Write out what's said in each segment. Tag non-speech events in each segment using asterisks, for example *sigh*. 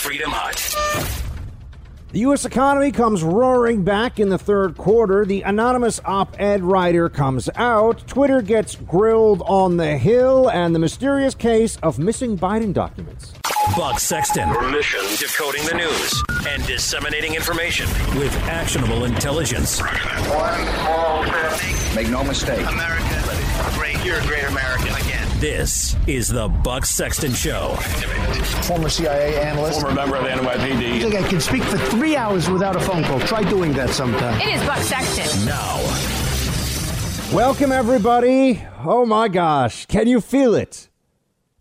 Freedom Hut. The U.S. economy comes roaring back in the third quarter. The anonymous op ed writer comes out. Twitter gets grilled on the Hill, and the mysterious case of missing Biden documents. Buck Sexton. Your mission decoding the news and disseminating information with actionable intelligence. One small step. Make no mistake. America, great. You're a great American again. This is the Buck Sexton Show. Former CIA analyst. Former member of the NYPD. I think I can speak for three hours without a phone call. Try doing that sometime. It is Buck Sexton. Now, Welcome, everybody. Oh my gosh. Can you feel it?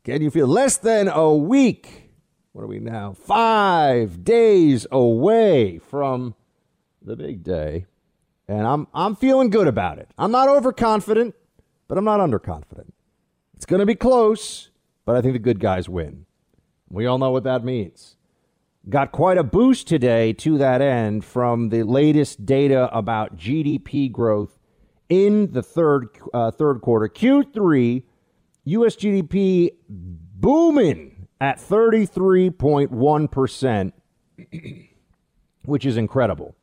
Can you feel less than a week? What are we now? Five days away from the big day. And I'm I'm feeling good about it. I'm not overconfident, but I'm not underconfident. It's going to be close, but I think the good guys win. We all know what that means. Got quite a boost today to that end from the latest data about GDP growth in the third uh, third quarter. Q3 US GDP booming at 33.1%, which is incredible.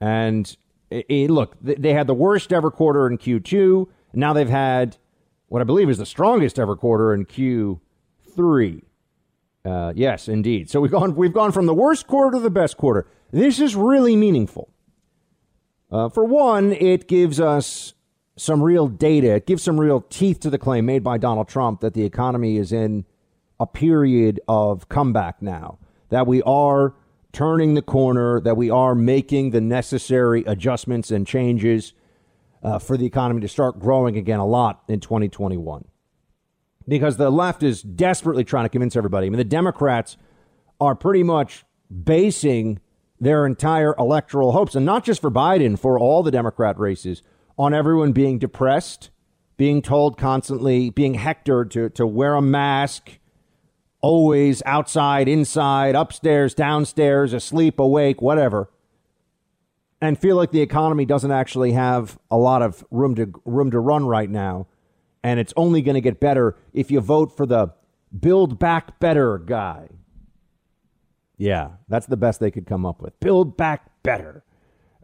And it, it- look, they had the worst ever quarter in Q2. Now they've had what I believe is the strongest ever quarter in Q3. Uh, yes, indeed. So we've gone we've gone from the worst quarter to the best quarter. This is really meaningful. Uh, for one, it gives us some real data. It gives some real teeth to the claim made by Donald Trump that the economy is in a period of comeback now. That we are turning the corner. That we are making the necessary adjustments and changes uh, for the economy to start growing again a lot in 2021 because the left is desperately trying to convince everybody. I mean, the Democrats are pretty much basing their entire electoral hopes, and not just for Biden, for all the Democrat races, on everyone being depressed, being told constantly, being hectored to, to wear a mask, always outside, inside, upstairs, downstairs, asleep, awake, whatever, and feel like the economy doesn't actually have a lot of room to room to run right now and it's only going to get better if you vote for the build back better guy. Yeah, that's the best they could come up with. Build back better.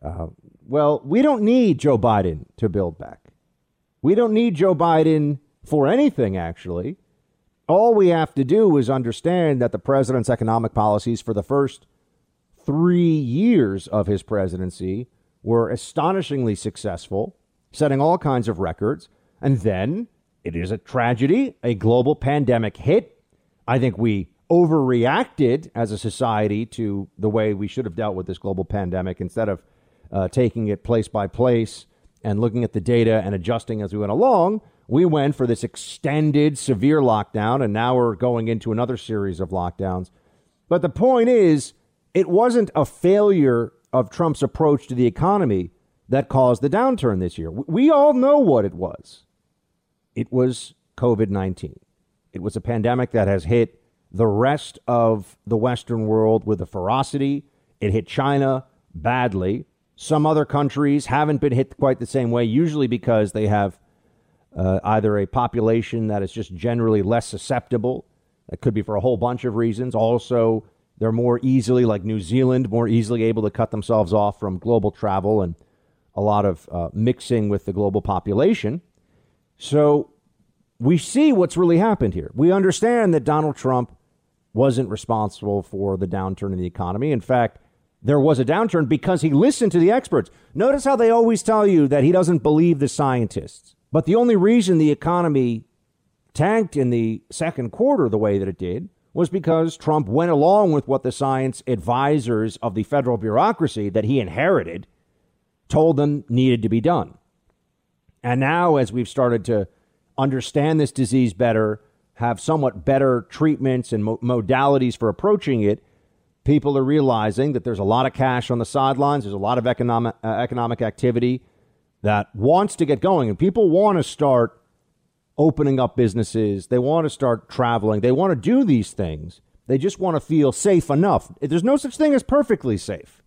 Uh, well, we don't need Joe Biden to build back. We don't need Joe Biden for anything, actually. All we have to do is understand that the president's economic policies for the first three years of his presidency were astonishingly successful, setting all kinds of records. And then it is a tragedy. A global pandemic hit. I think we overreacted as a society to the way we should have dealt with this global pandemic instead of uh, taking it place by place and looking at the data and adjusting as we went along. We went for this extended, severe lockdown, and now we're going into another series of lockdowns. But the point is, it wasn't a failure of Trump's approach to the economy that caused the downturn this year. We all know what it was it was COVID 19. It was a pandemic that has hit the rest of the Western world with a ferocity. It hit China badly. Some other countries haven't been hit quite the same way, usually because they have uh, either a population that is just generally less susceptible. That could be for a whole bunch of reasons. Also, they're more easily, like New Zealand, more easily able to cut themselves off from global travel and a lot of uh, mixing with the global population. So we see what's really happened here. We understand that Donald Trump wasn't responsible for the downturn in the economy. In fact, there was a downturn because he listened to the experts. Notice how they always tell you that he doesn't believe the scientists. But the only reason the economy tanked in the second quarter the way that it did was because Trump went along with what the science advisors of the federal bureaucracy that he inherited told them needed to be done. And now, as we've started to understand this disease better, have somewhat better treatments and mo- modalities for approaching it, people are realizing that there's a lot of cash on the sidelines. There's a lot of economic uh, economic activity that wants to get going, and people want to start opening up businesses. They want to start traveling. They want to do these things. They just want to feel safe enough. There's no such thing as perfectly safe,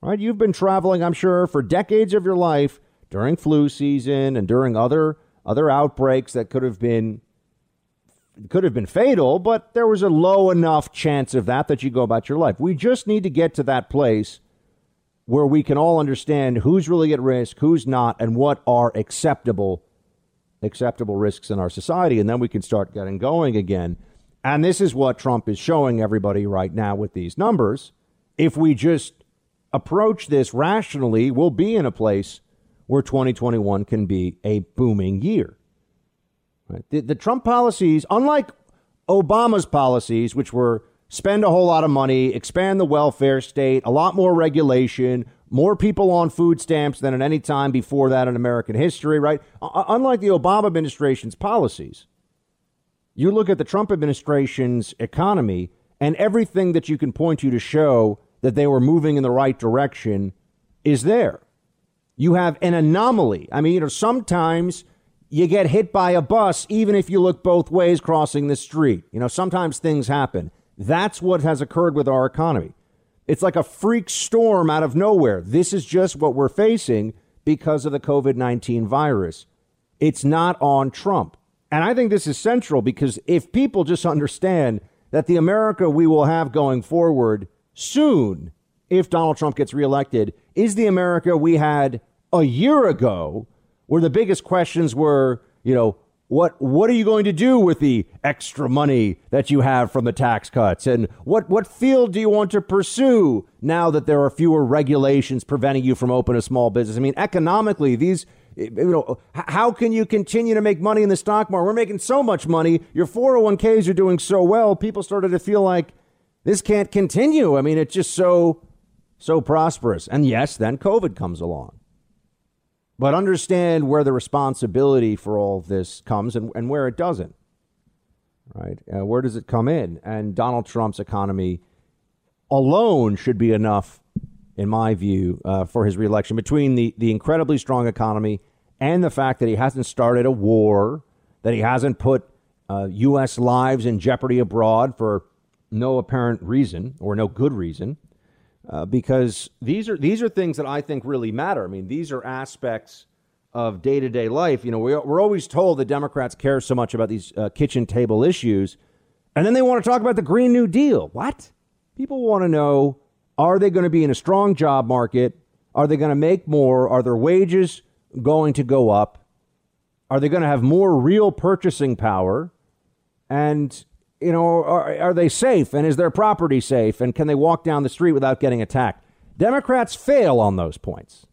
right? You've been traveling, I'm sure, for decades of your life during flu season and during other other outbreaks that could have been could have been fatal, but there was a low enough chance of that that you go about your life. We just need to get to that place where we can all understand who's really at risk, who's not, and what are acceptable acceptable risks in our society, and then we can start getting going again. And this is what Trump is showing everybody right now with these numbers. If we just approach this rationally, we'll be in a place where 2021 can be a booming year. Right? The, the Trump policies, unlike Obama's policies, which were spend a whole lot of money, expand the welfare state, a lot more regulation, more people on food stamps than at any time before that in American history, right? Uh, uh, unlike the Obama administration's policies, you look at the Trump administration's economy and everything that you can point to to show that they were moving in the right direction is there. You have an anomaly. I mean, you know, sometimes you get hit by a bus even if you look both ways crossing the street. You know, sometimes things happen. That's what has occurred with our economy. It's like a freak storm out of nowhere. This is just what we're facing because of the COVID 19 virus. It's not on Trump. And I think this is central because if people just understand that the America we will have going forward soon, if Donald Trump gets reelected, is the America we had a year ago, where the biggest questions were, you know, what what are you going to do with the extra money that you have from the tax cuts? And what what field do you want to pursue now that there are fewer regulations preventing you from opening a small business? I mean economically these you know how can you continue to make money in the stock market? We're making so much money. Your 401ks are doing so well. People started to feel like this can't continue. I mean it's just so so prosperous. And yes then covid comes along but understand where the responsibility for all of this comes and, and where it doesn't. Right? Uh, where does it come in? And Donald Trump's economy alone should be enough, in my view, uh, for his reelection. Between the, the incredibly strong economy and the fact that he hasn't started a war, that he hasn't put uh, U.S. lives in jeopardy abroad for no apparent reason or no good reason, uh, because these are these are things that I think really matter. I mean, these are aspects of day to day life. You know, we, we're always told that Democrats care so much about these uh, kitchen table issues, and then they want to talk about the Green New Deal. What? People want to know: Are they going to be in a strong job market? Are they going to make more? Are their wages going to go up? Are they going to have more real purchasing power? And you know, are, are they safe? And is their property safe? And can they walk down the street without getting attacked? Democrats fail on those points.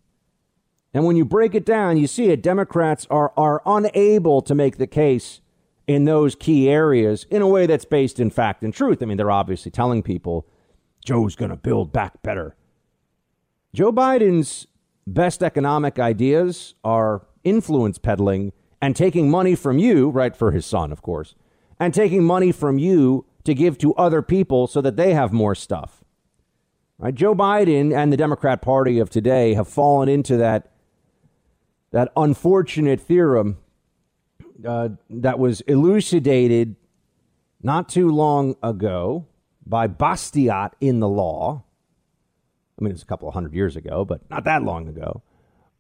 And when you break it down, you see it. Democrats are, are unable to make the case in those key areas in a way that's based in fact and truth. I mean, they're obviously telling people Joe's going to build back better. Joe Biden's best economic ideas are influence peddling and taking money from you, right, for his son, of course, and taking money from you to give to other people so that they have more stuff. Right? Joe Biden and the Democrat Party of today have fallen into that that unfortunate theorem uh, that was elucidated not too long ago by Bastiat in the law. I mean, it's a couple of hundred years ago, but not that long ago.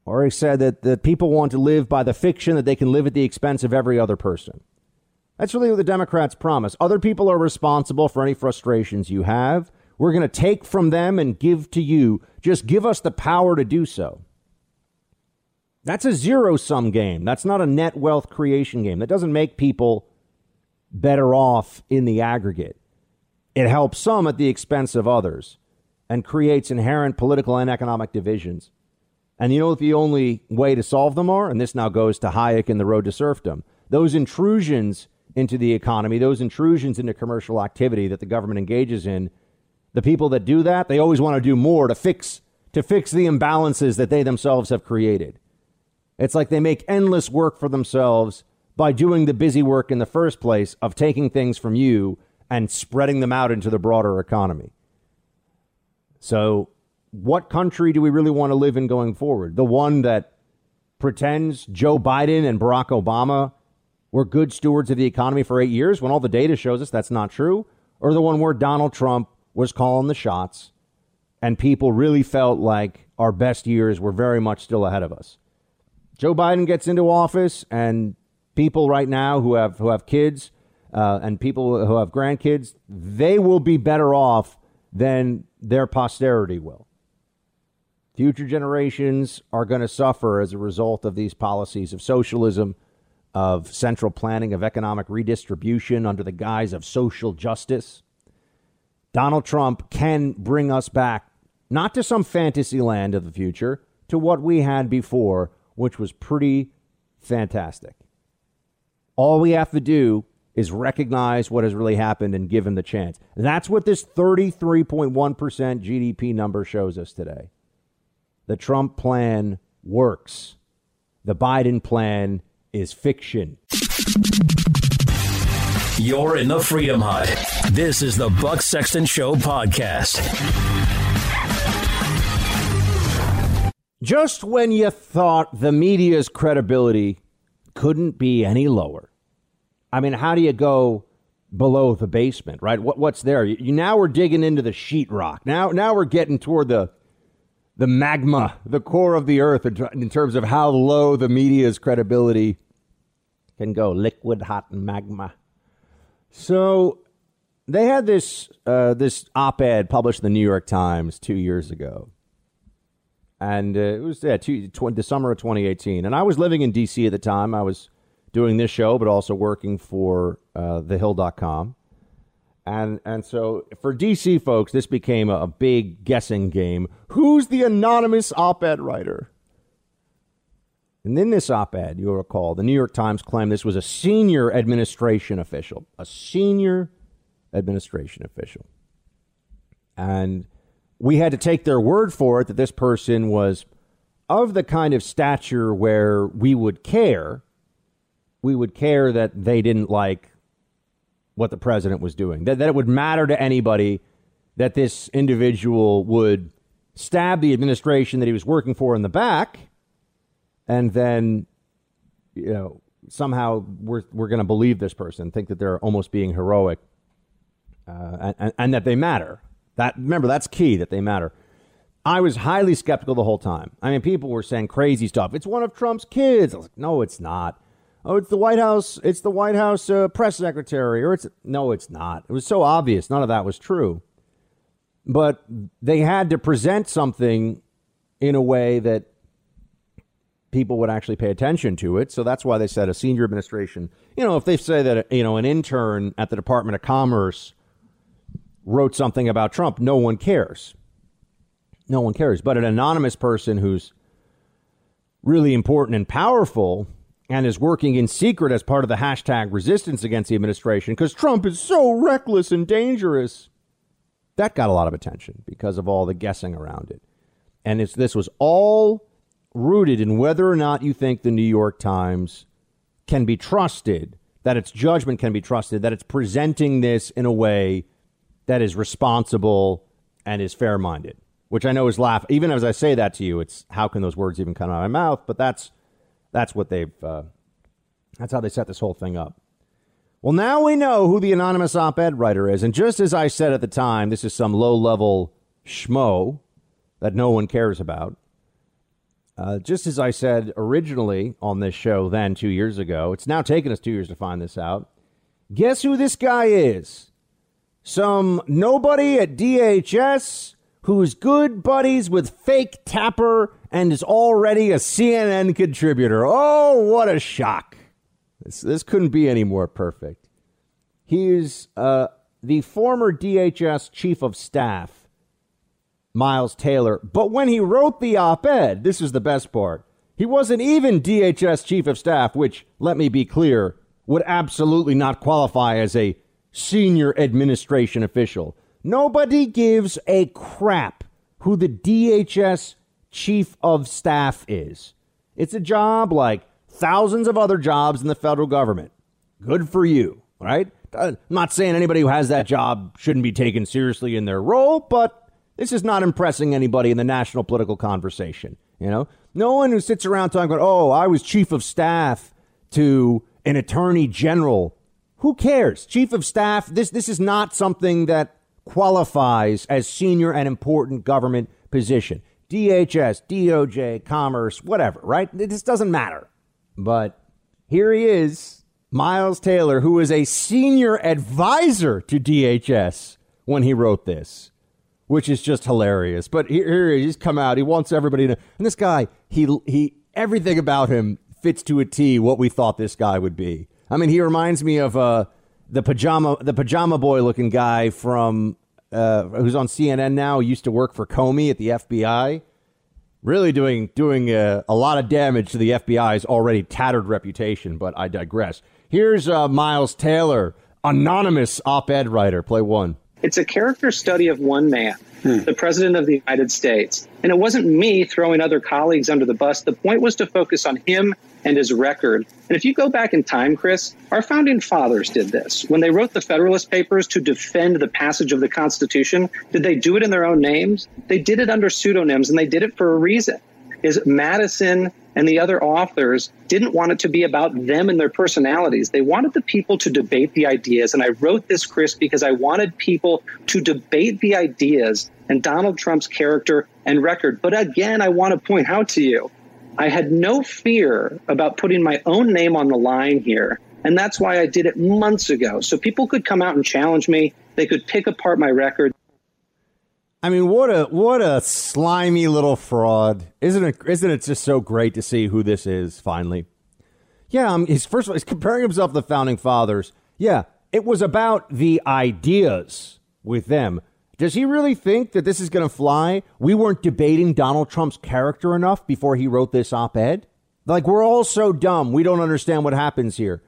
Or he said that, that people want to live by the fiction that they can live at the expense of every other person. That's really what the Democrats promise. Other people are responsible for any frustrations you have. We're going to take from them and give to you. Just give us the power to do so. That's a zero sum game. That's not a net wealth creation game. That doesn't make people better off in the aggregate. It helps some at the expense of others and creates inherent political and economic divisions. And you know what the only way to solve them are? And this now goes to Hayek and the road to serfdom. Those intrusions into the economy, those intrusions into commercial activity that the government engages in, the people that do that, they always want to do more to fix to fix the imbalances that they themselves have created. It's like they make endless work for themselves by doing the busy work in the first place of taking things from you and spreading them out into the broader economy. So, what country do we really want to live in going forward? The one that pretends Joe Biden and Barack Obama were good stewards of the economy for eight years when all the data shows us that's not true, or the one where Donald Trump was calling the shots and people really felt like our best years were very much still ahead of us. Joe Biden gets into office and people right now who have who have kids uh, and people who have grandkids, they will be better off than their posterity will. Future generations are going to suffer as a result of these policies of socialism, of central planning, of economic redistribution under the guise of social justice. Donald Trump can bring us back, not to some fantasy land of the future, to what we had before, which was pretty fantastic. All we have to do is recognize what has really happened and give him the chance. That's what this 33.1% GDP number shows us today. The Trump plan works. The Biden plan is fiction. You're in the Freedom Hut. This is the Buck Sexton Show podcast. Just when you thought the media's credibility couldn't be any lower. I mean, how do you go below the basement, right? What, what's there? You, you, now we're digging into the sheetrock. Now, now we're getting toward the the magma, the core of the earth, in terms of how low the media's credibility can go. Liquid hot magma. So they had this uh, this op-ed published in the New York Times two years ago, and uh, it was yeah, two, tw- the summer of 2018. And I was living in D.C. at the time. I was doing this show, but also working for uh, TheHill.com. And and so for DC folks, this became a, big guessing game. Who's the anonymous op-ed writer? And in this op ed, you'll recall, the New York Times claimed this was a senior administration official, a senior administration official. And we had to take their word for it that this person was of the kind of stature where we would care. We would care that they didn't like what the president was doing, that, that it would matter to anybody that this individual would stab the administration that he was working for in the back and then you know somehow we're we're going to believe this person, think that they're almost being heroic, uh, and, and that they matter. That remember that's key that they matter. I was highly skeptical the whole time. I mean, people were saying crazy stuff. It's one of Trump's kids. I was like, no, it's not. Oh, it's the White House. It's the White House uh, press secretary, or it's no, it's not. It was so obvious. None of that was true. But they had to present something in a way that people would actually pay attention to it. So that's why they said a senior administration. You know, if they say that you know an intern at the Department of Commerce wrote something about Trump, no one cares. No one cares. But an anonymous person who's really important and powerful and is working in secret as part of the hashtag resistance against the administration because Trump is so reckless and dangerous. That got a lot of attention because of all the guessing around it. And this was all rooted in whether or not you think the New York Times can be trusted, that its judgment can be trusted, that it's presenting this in a way that is responsible and is fair minded. Which I know is laugh. Even as I say that to you, it's how can those words even come out of my mouth? But that's that's what they've. Uh, that's how they set this whole thing up. Well, now we know who the anonymous op-ed writer is, and just as I said at the time, this is some low-level schmo that no one cares about. Uh, just as I said originally on this show then two years ago, it's now taken us two years to find this out. Guess who this guy is? Some nobody at DHS who's good buddies with fake Tapper and is already a CNN contributor. Oh, what a shock. This, this couldn't be any more perfect. He's uh, the former DHS chief of staff Miles Taylor. But when he wrote the op ed, this is the best part. He wasn't even DHS chief of staff, which, let me be clear, would absolutely not qualify as a senior administration official. Nobody gives a crap who the DHS chief of staff is. It's a job like thousands of other jobs in the federal government. Good for you, right? Uh, I'm not saying anybody who has that job shouldn't be taken seriously in their role, but this is not impressing anybody in the national political conversation. You know, no one who sits around talking about, oh, I was chief of staff to an attorney general. Who cares? Chief of staff. This this is not something that qualifies as senior and important government position. DHS, DOJ, Commerce, whatever. Right? This doesn't matter. But here he is Miles Taylor, who was a senior advisor to DHS when he wrote this, which is just hilarious. But here, here he's come out. He wants everybody to. And this guy, he he, everything about him fits to a T what we thought this guy would be. I mean, he reminds me of uh, the pajama the pajama boy looking guy from uh, who's on CNN now. Used to work for Comey at the FBI really doing doing a, a, lot of damage to the FBI's already tattered reputation. But I digress. Here's uh, Miles Taylor, anonymous op-ed writer. Play one. It's a character study of one man, hmm. the president of the United States, and it wasn't me throwing other colleagues under the bus. The point was to focus on him and his record. And if you go back in time, Chris, our founding fathers did this. When they wrote the Federalist Papers to defend the passage of the Constitution, did they do it in their own names? They did it under pseudonyms, and they did it for a reason. Is Madison and the other authors didn't want it to be about them and their personalities. They wanted the people to debate the ideas. And I wrote this, Chris, because I wanted people to debate the ideas and Donald Trump's character and record. But again, I want to point out to you I had no fear about putting my own name on the line here. And that's why I did it months ago. So people could come out and challenge me. They could pick apart my record. I mean, what a what a slimy little fraud, isn't it? Isn't it just so great to see who this is finally? Yeah, um, he's first of all he's comparing himself to the founding fathers. Yeah, it was about the ideas with them. Does he really think that this is going to fly? We weren't debating Donald Trump's character enough before he wrote this op ed? Like, we're all so dumb. We don't understand what happens here.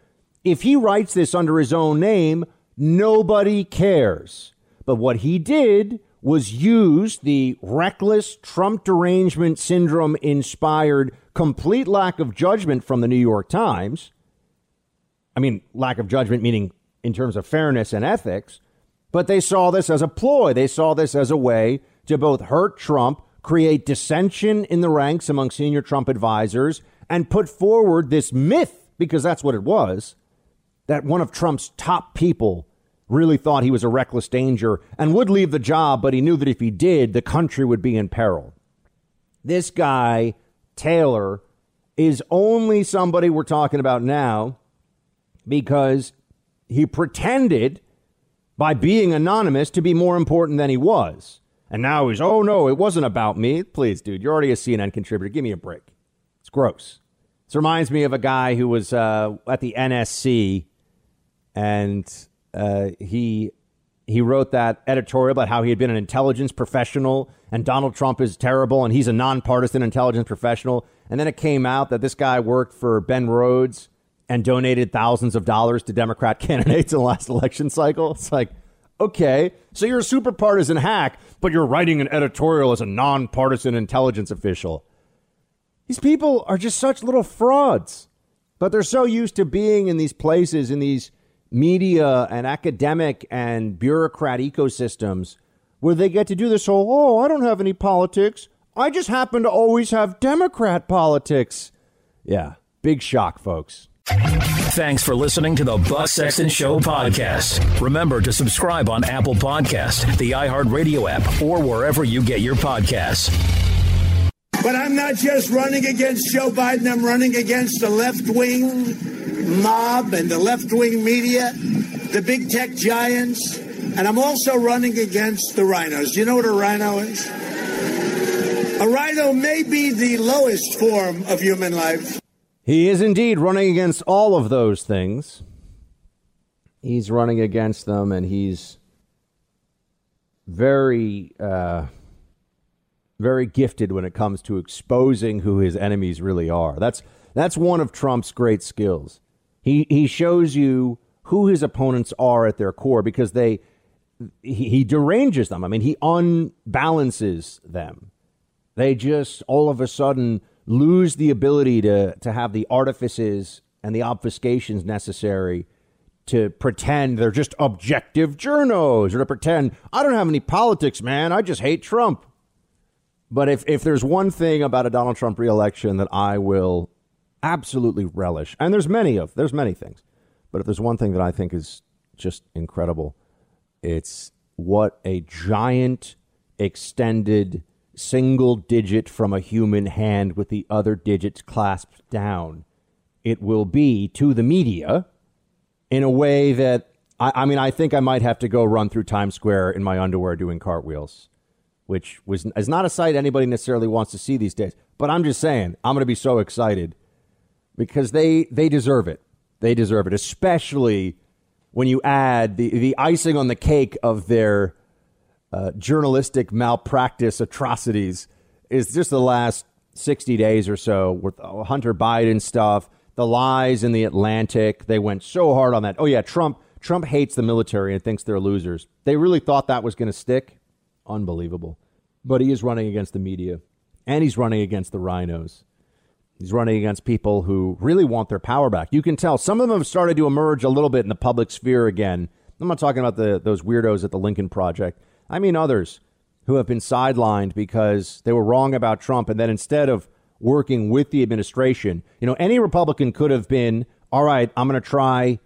If he writes this under his own name, nobody cares. But what he did was used, the reckless Trump derangement syndrome inspired complete lack of judgment from the New York Times. I mean, lack of judgment meaning in terms of fairness and ethics but they saw this as a ploy. They saw this as a way to both hurt Trump, create dissension in the ranks among senior Trump advisors, and put forward this myth, because that's what it was, that one of Trump's top people really thought he was a reckless danger and would leave the job, but he knew that if he did, the country would be in peril. This guy, Taylor, is only somebody we're talking about now because he pretended by being anonymous to be more important than he was. And now he's, oh no, it wasn't about me. Please, dude, you're already a CNN contributor. Give me a break. It's gross. This reminds me of a guy who was uh, at the NSC and uh, he he wrote that editorial about how he had been an intelligence professional and Donald Trump is terrible and he's a nonpartisan intelligence professional. And then it came out that this guy worked for Ben Rhodes and donated thousands of dollars to Democrat *laughs* candidates in the last election cycle. It's like, okay, so you're a super partisan hack, but you're writing an editorial as a nonpartisan intelligence official. These people are just such little frauds, but they're so used to being in these places, in these media and academic and bureaucrat ecosystems where they get to do this whole, oh, I don't have any politics. I just happen to always have Democrat politics. Yeah, big shock, folks. Thanks for listening to the Buck Sexton Show podcast. Remember to subscribe on Apple Podcast, the iHeartRadio app, or wherever you get your podcasts. But I'm not just running against Joe Biden, I'm running against the left wing mob and the left wing media, the big tech giants, and I'm also running against the RINOs. You know what a RINO is? A RINO may be the lowest form of human life. He is indeed running against all of those things. He's running against them, and he's very, uh, very gifted when it comes to exposing who his enemies really are. That's that's one of Trump's great skills. He he shows you who his opponents are at their core because they he, he deranges them. I mean, he unbalances them. They just all of a sudden lose the ability to, to have the artifices and the obfuscations necessary to pretend they're just objective journos or to pretend I don't have any politics, man. I just hate Trump. But if, if there's one thing about a Donald Trump reelection that I will absolutely relish, and there's many of there's many things, but if there's one thing that I think is just incredible, it's what a giant extended single digit from a human hand with the other digits clasped down. It will be to the media in a way that I, I mean, I think I might have to go run through Times Square in my underwear doing cartwheels, which was is not a sight anybody necessarily wants to see these days. But I'm just saying, I'm going to be so excited because they they deserve it. They deserve it, especially when you add the the icing on the cake of their uh, journalistic malpractice atrocities is just the last 60 days or so with Hunter Biden stuff, the lies in the Atlantic. They went so hard on that. Oh yeah, Trump Trump hates the military and thinks they're losers. They really thought that was going to stick. Unbelievable. But he is running against the media and he's running against the RINOs. He's running against people who really want their power back. You can tell some of them have started to emerge a little bit in the public sphere again. I'm not talking about the, those weirdos at the Lincoln Project. I mean others who have been sidelined because they were wrong about Trump. And then instead of working with the administration, you know, any Republican could have been, all right, I'm going to try.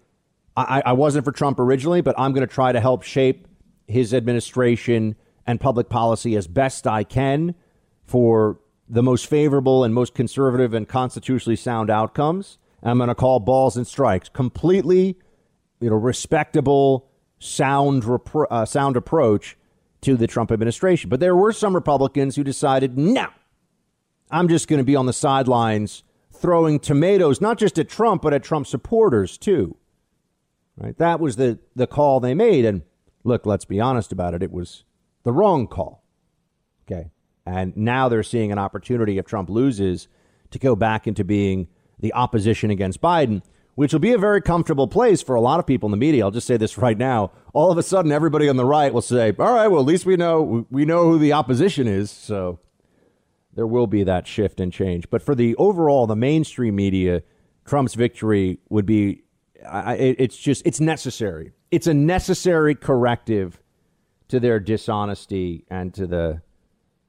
I, I wasn't for Trump originally, but I'm going to try to help shape his administration and public policy as best I can for the most favorable and most conservative and constitutionally sound outcomes. I'm going to call balls and strikes. Completely, you know, respectable, sound, repro- uh, sound approach to the Trump administration. But there were some Republicans who decided, no, I'm just going to be on the sidelines throwing tomatoes, not just at Trump, but at Trump supporters too. Right? That was the, the call they made. And look, let's be honest about it. It was the wrong call. Okay. And now they're seeing an opportunity if Trump loses to go back into being the opposition against Biden, which will be a very comfortable place for a lot of people in the media. I'll just say this right now. All of a sudden, everybody on the right will say, all right, well, at least we know, we know who the opposition is. So there will be that shift and change. But for the overall, the mainstream media, Trump's victory would be, I, it's just, it's necessary. It's a necessary corrective to their dishonesty and to the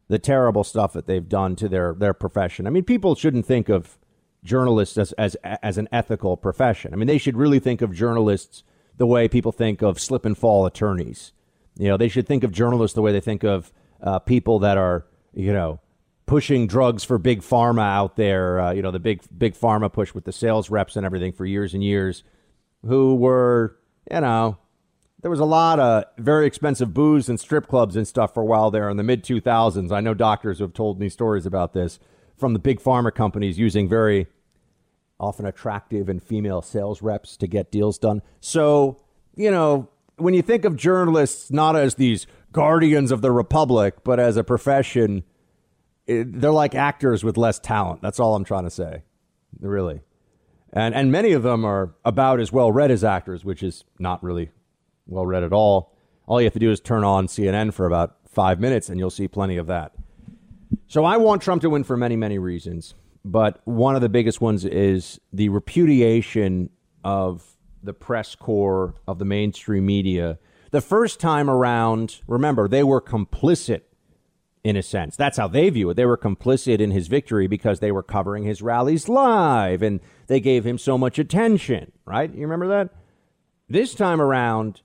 the terrible stuff that they've done to their their profession. I mean, people shouldn't think of journalists as as as an ethical profession. I mean, they should really think of journalists the way people think of slip and fall attorneys. You know, they should think of journalists the way they think of uh, people that are, you know, pushing drugs for big pharma out there. Uh, you know, the big big pharma push with the sales reps and everything for years and years, who were, you know, there was a lot of very expensive booze and strip clubs and stuff for a while there in the mid 2000s. I know doctors who have told me stories about this from the big pharma companies using very often attractive and female sales reps to get deals done. So, you know, when you think of journalists not as these guardians of the republic, but as a profession, it, they're like actors with less talent. That's all I'm trying to say, really. And and many of them are about as well read as actors, which is not really well read at all. All you have to do is turn on CNN for about five minutes and you'll see plenty of that. So I want Trump to win for many, many reasons. But one of the biggest ones is the repudiation of the press corps of the mainstream media. The first time around, remember, they were complicit in a sense. That's how they view it. They were complicit in his victory because they were covering his rallies live and they gave him so much attention, right? You remember that? This time around,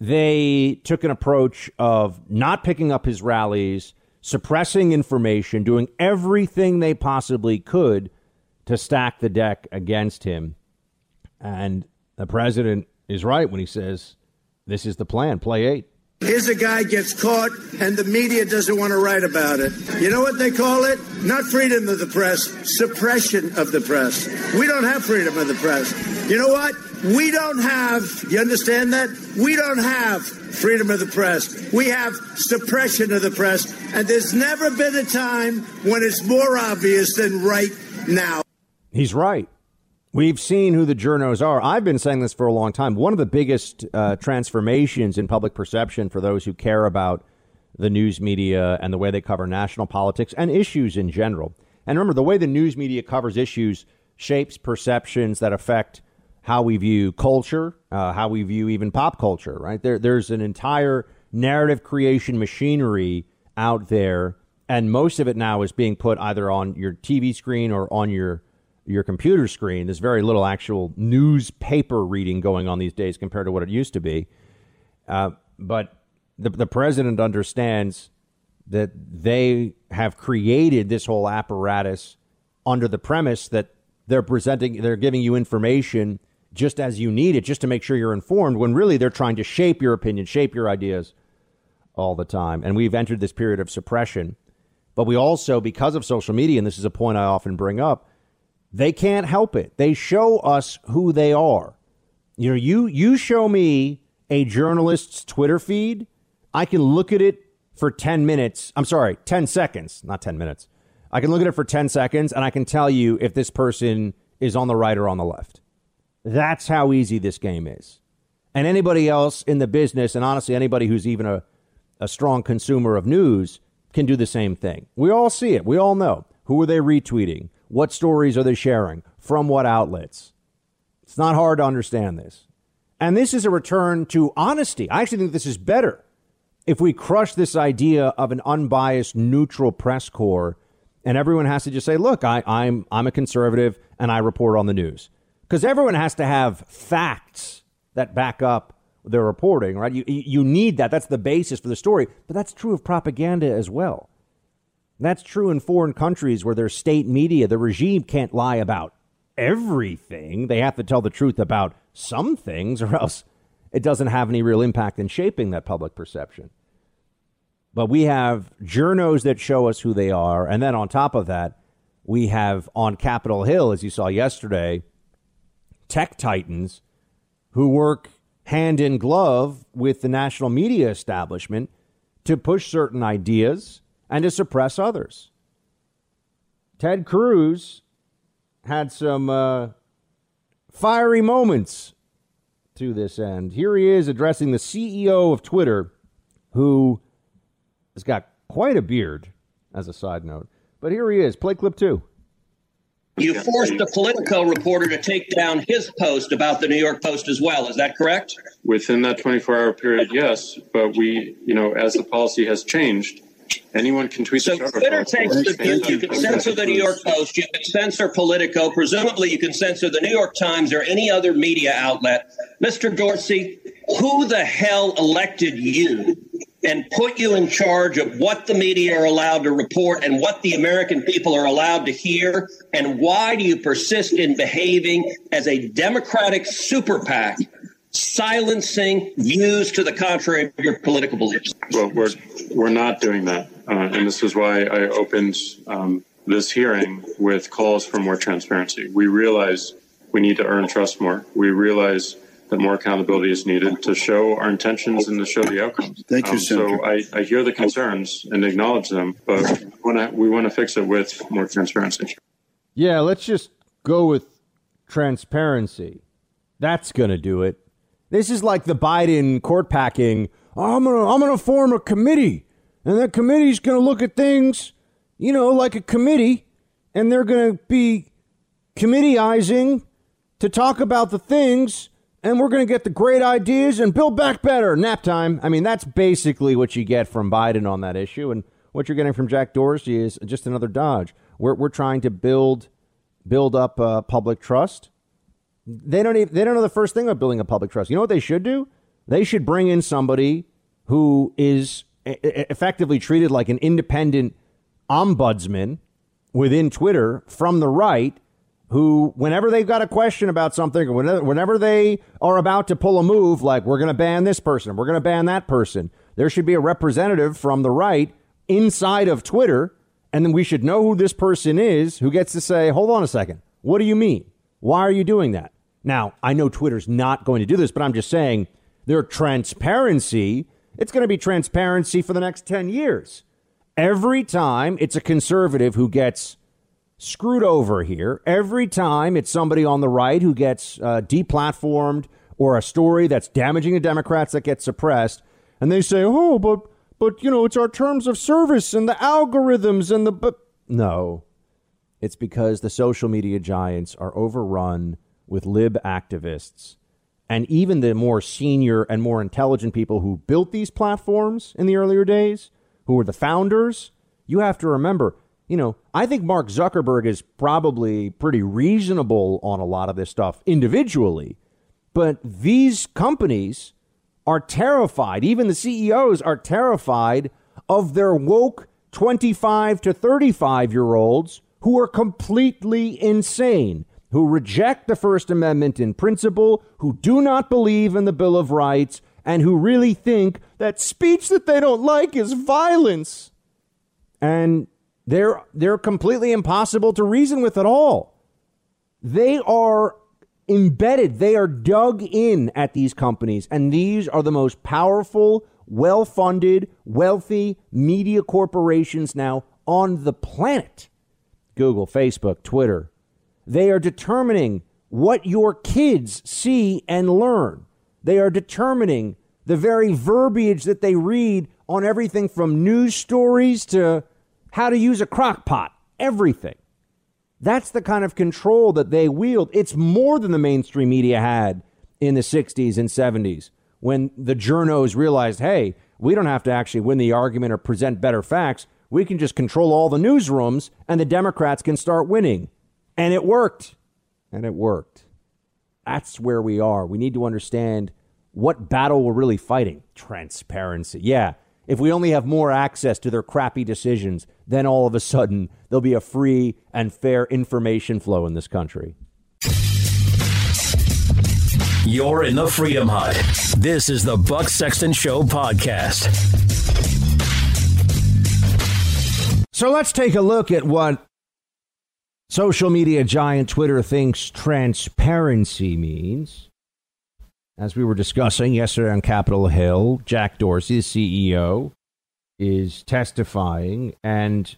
they took an approach of not picking up his rallies, suppressing information, doing everything they possibly could to stack the deck against him. And the president is right when he says, This is the plan, play eight. Here's a guy gets caught and the media doesn't want to write about it. You know what they call it? Not freedom of the press, suppression of the press. We don't have freedom of the press. You know what? We don't have, you understand that? We don't have freedom of the press. We have suppression of the press. And there's never been a time when it's more obvious than right now. He's right. We've seen who the journos are. I've been saying this for a long time. One of the biggest uh, transformations in public perception for those who care about the news media and the way they cover national politics and issues in general. And remember, the way the news media covers issues shapes perceptions that affect how we view culture, uh, how we view even pop culture, right? There, there's an entire narrative creation machinery out there, and most of it now is being put either on your TV screen or on your your computer screen. There's very little actual newspaper reading going on these days compared to what it used to be. Uh, but the, the president understands that they have created this whole apparatus under the premise that they're presenting, they're giving you information just as you need it, just to make sure you're informed, when really they're trying to shape your opinion, shape your ideas all the time. And we've entered this period of suppression. But we also, because of social media, and this is a point I often bring up, they can't help it. They show us who they are. You know, you you show me a journalist's Twitter feed, I can look at it for 10 minutes. I'm sorry, 10 seconds, not 10 minutes. I can look at it for 10 seconds and I can tell you if this person is on the right or on the left. That's how easy this game is. And anybody else in the business, and honestly, anybody who's even a, a strong consumer of news, can do the same thing. We all see it. We all know. Who are they retweeting? What stories are they sharing? From what outlets? It's not hard to understand this. And this is a return to honesty. I actually think this is better if we crush this idea of an unbiased, neutral press corps and everyone has to just say, look, I, I'm, I'm a conservative and I report on the news. Because everyone has to have facts that back up their reporting, right? You, you need that. That's the basis for the story. But that's true of propaganda as well. That's true in foreign countries where there's state media. The regime can't lie about everything. They have to tell the truth about some things, *laughs* or else it doesn't have any real impact in shaping that public perception. But we have journos that show us who they are. And then on top of that, we have on Capitol Hill, as you saw yesterday, tech titans who work hand in glove with the national media establishment to push certain ideas and to suppress others. Ted Cruz had some uh, fiery moments to this end. Here he is addressing the CEO of Twitter, who has got quite a beard, as a side note. But here he is. Play clip two. You forced a Politico reporter to take down his post about the New York Post as well. Is that correct? Within that 24 hour period, yes. But we, you know, as the policy has changed, Anyone can tweet so the show. Twitter takes the view you can censor the New York Post, you can censor Politico, presumably you can censor the New York Times or any other media outlet. Mr. Dorsey, who the hell elected you and put you in charge of what the media are allowed to report and what the American people are allowed to hear? And why do you persist in behaving as a Democratic super PAC silencing views to the contrary of your political beliefs? Well, we're we're not doing that, uh, and this is why I opened um, this hearing with calls for more transparency. We realize we need to earn trust more. We realize that more accountability is needed to show our intentions and to show the outcomes. Thank you, um, So I, I hear the concerns and acknowledge them, but we want to fix it with more transparency. Yeah, let's just go with transparency. That's going to do it. This is like the Biden court packing. I'm gonna I'm gonna form a committee, and that committee's gonna look at things, you know, like a committee, and they're gonna be committeeizing to talk about the things, and we're gonna get the great ideas and build back better. Nap time. I mean, that's basically what you get from Biden on that issue, and what you're getting from Jack Dorsey is just another dodge. We're we're trying to build build up uh, public trust they don't even, they don't know the first thing about building a public trust. You know what they should do? They should bring in somebody who is effectively treated like an independent ombudsman within Twitter from the right who, whenever they've got a question about something, or whenever, whenever they are about to pull a move, like we're going to ban this person, we're going to ban that person, there should be a representative from the right inside of Twitter, and then we should know who this person is who gets to say, hold on a second, what do you mean? Why are you doing that? Now, I know Twitter's not going to do this, but I'm just saying their transparency, it's going to be transparency for the next 10 years. Every time it's a conservative who gets screwed over here, every time it's somebody on the right who gets uh, deplatformed or a story that's damaging the Democrats that gets suppressed, and they say, oh, but, but, you know, it's our terms of service and the algorithms and the. But no, it's because the social media giants are overrun with lib activists and even the more senior and more intelligent people who built these platforms in the earlier days, who were the founders, you have to remember, you know, I think Mark Zuckerberg is probably pretty reasonable on a lot of this stuff individually, but these companies are terrified, even the CEOs are terrified of their woke 25 to 35 year olds who are completely insane who reject the First Amendment in principle, who do not believe in the Bill of Rights, and who really think that speech that they don't like is violence. And they're, they're completely impossible to reason with at all. They are embedded, they are dug in at these companies, and these are the most powerful, well funded, wealthy media corporations now on the planet Google, Facebook, Twitter. They are determining what your kids see and learn. They are determining the very verbiage that they read on everything from news stories to how to use a crock pot, everything. That's the kind of control that they wield. It's more than the mainstream media had in the 60s and 70s when the journos realized, hey, we don't have to actually win the argument or present better facts. We can just control all the newsrooms and the Democrats can start winning. And it worked. And it worked. That's where we are. We need to understand what battle we're really fighting. Transparency. Yeah. If we only have more access to their crappy decisions, then all of a sudden there'll be a free and fair information flow in this country. You're in the Freedom Hut. This is the Buck Sexton Show podcast. So let's take a look at what social media giant Twitter thinks transparency means. As we were discussing yesterday on Capitol Hill, Jack Dorsey, the CEO, is testifying, and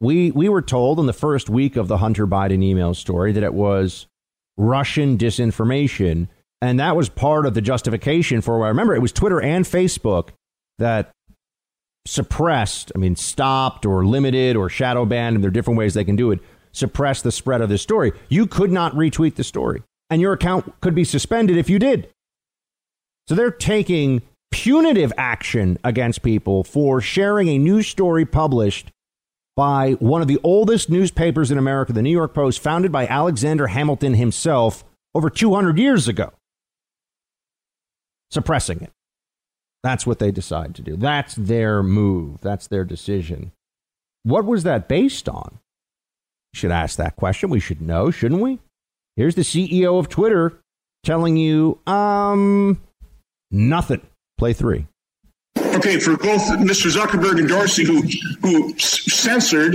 we we were told in the first week of the Hunter Biden email story that it was Russian disinformation, and that was part of the justification for. I remember it was Twitter and Facebook that suppressed, I mean, stopped or limited or shadow banned, and there are different ways they can do it. Suppress the spread of this story. You could not retweet the story, and your account could be suspended if you did. So they're taking punitive action against people for sharing a news story published by one of the oldest newspapers in America, the New York Post, founded by Alexander Hamilton himself over 200 years ago. Suppressing it. That's what they decide to do. That's their move. That's their decision. What was that based on? We should ask that question. We should know, shouldn't we? Here's the CEO of Twitter telling you, um, Nothing. Play three. Okay, for both Mr. Zuckerberg and Dorsey, who who censored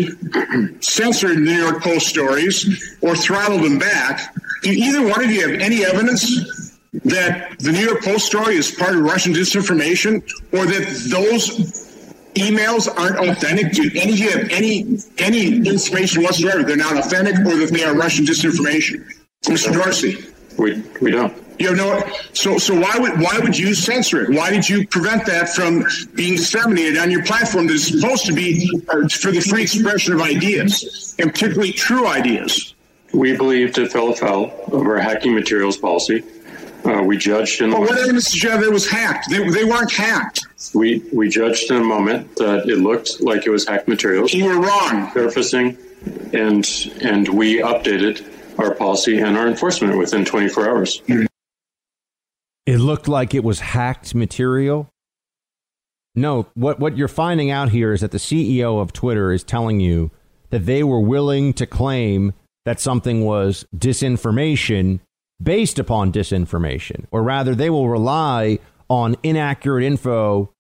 *clears throat* censored New York Post stories or throttled them back, do either one of you have any evidence that the New York Post story is part of Russian disinformation, or that those emails aren't authentic? Do any of you have any any information whatsoever they're not authentic, or that they are Russian disinformation, Mr. Dorsey? We we don't. You know, so so why would why would you censor it? Why did you prevent that from being disseminated on your platform that is supposed to be uh, for the free expression of ideas and particularly true ideas? We believed it fell foul of our hacking materials policy. Uh, we judged in. Well, what evidence did you have that it was hacked? They, they weren't hacked. We we judged in a moment that it looked like it was hacked materials. You were wrong. Surfacing, and and we updated our policy and our enforcement within 24 hours. It looked like it was hacked material. No, what, what you're finding out here is that the CEO of Twitter is telling you that they were willing to claim that something was disinformation based upon disinformation, or rather, they will rely on inaccurate info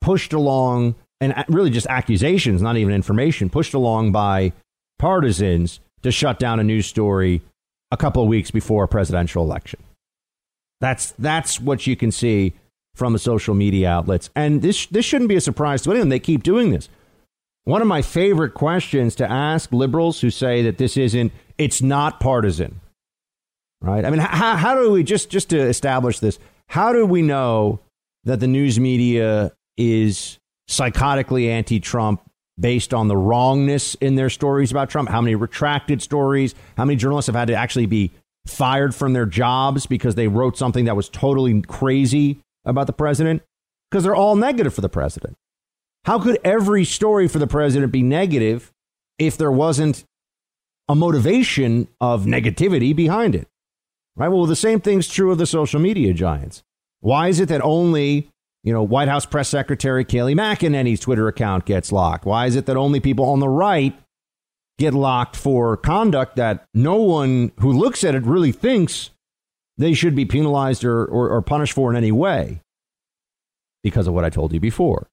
pushed along and really just accusations, not even information, pushed along by partisans to shut down a news story a couple of weeks before a presidential election. That's that's what you can see from the social media outlets, and this this shouldn't be a surprise to anyone. They keep doing this. One of my favorite questions to ask liberals who say that this isn't it's not partisan, right? I mean, how how do we just just to establish this? How do we know that the news media is psychotically anti-Trump based on the wrongness in their stories about Trump? How many retracted stories? How many journalists have had to actually be fired from their jobs because they wrote something that was totally crazy about the president? Because they're all negative for the president. How could every story for the president be negative if there wasn't a motivation of negativity behind it? Right? Well, the same thing's true of the social media giants. Why is it that only, you know, White House press secretary Kayleigh McEnany's Twitter account gets locked? Why is it that only people on the right get locked for conduct that no one who looks at it really thinks they should be penalized or, or, or punished for in any way because of what I told you before.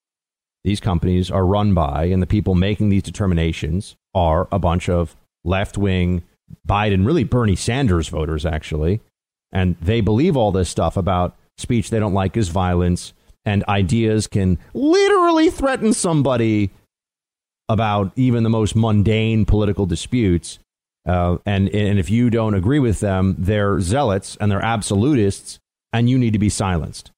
These companies are run by, and the people making these determinations are a bunch of left wing Biden, really Bernie Sanders voters, actually. And they believe all this stuff about speech they don't like is violence, and ideas can literally threaten somebody about even the most mundane political disputes. Uh, and, and if you don't agree with them, they're zealots and they're absolutists, and you need to be silenced.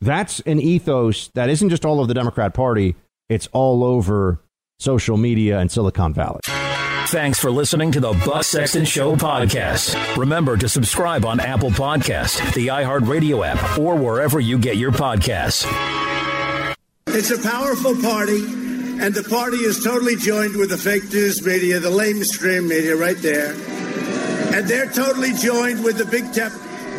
That's an ethos that isn't just all of the Democrat Party, it's all over social media and Silicon Valley. Thanks for listening to the Buck Sexton Show podcast. Remember to subscribe on Apple Podcast, the iHeartRadio app, or wherever you get your podcasts. It's a powerful party, and the party is totally joined with the fake news media, the lamestream media, right there. And they're totally joined with the big tech.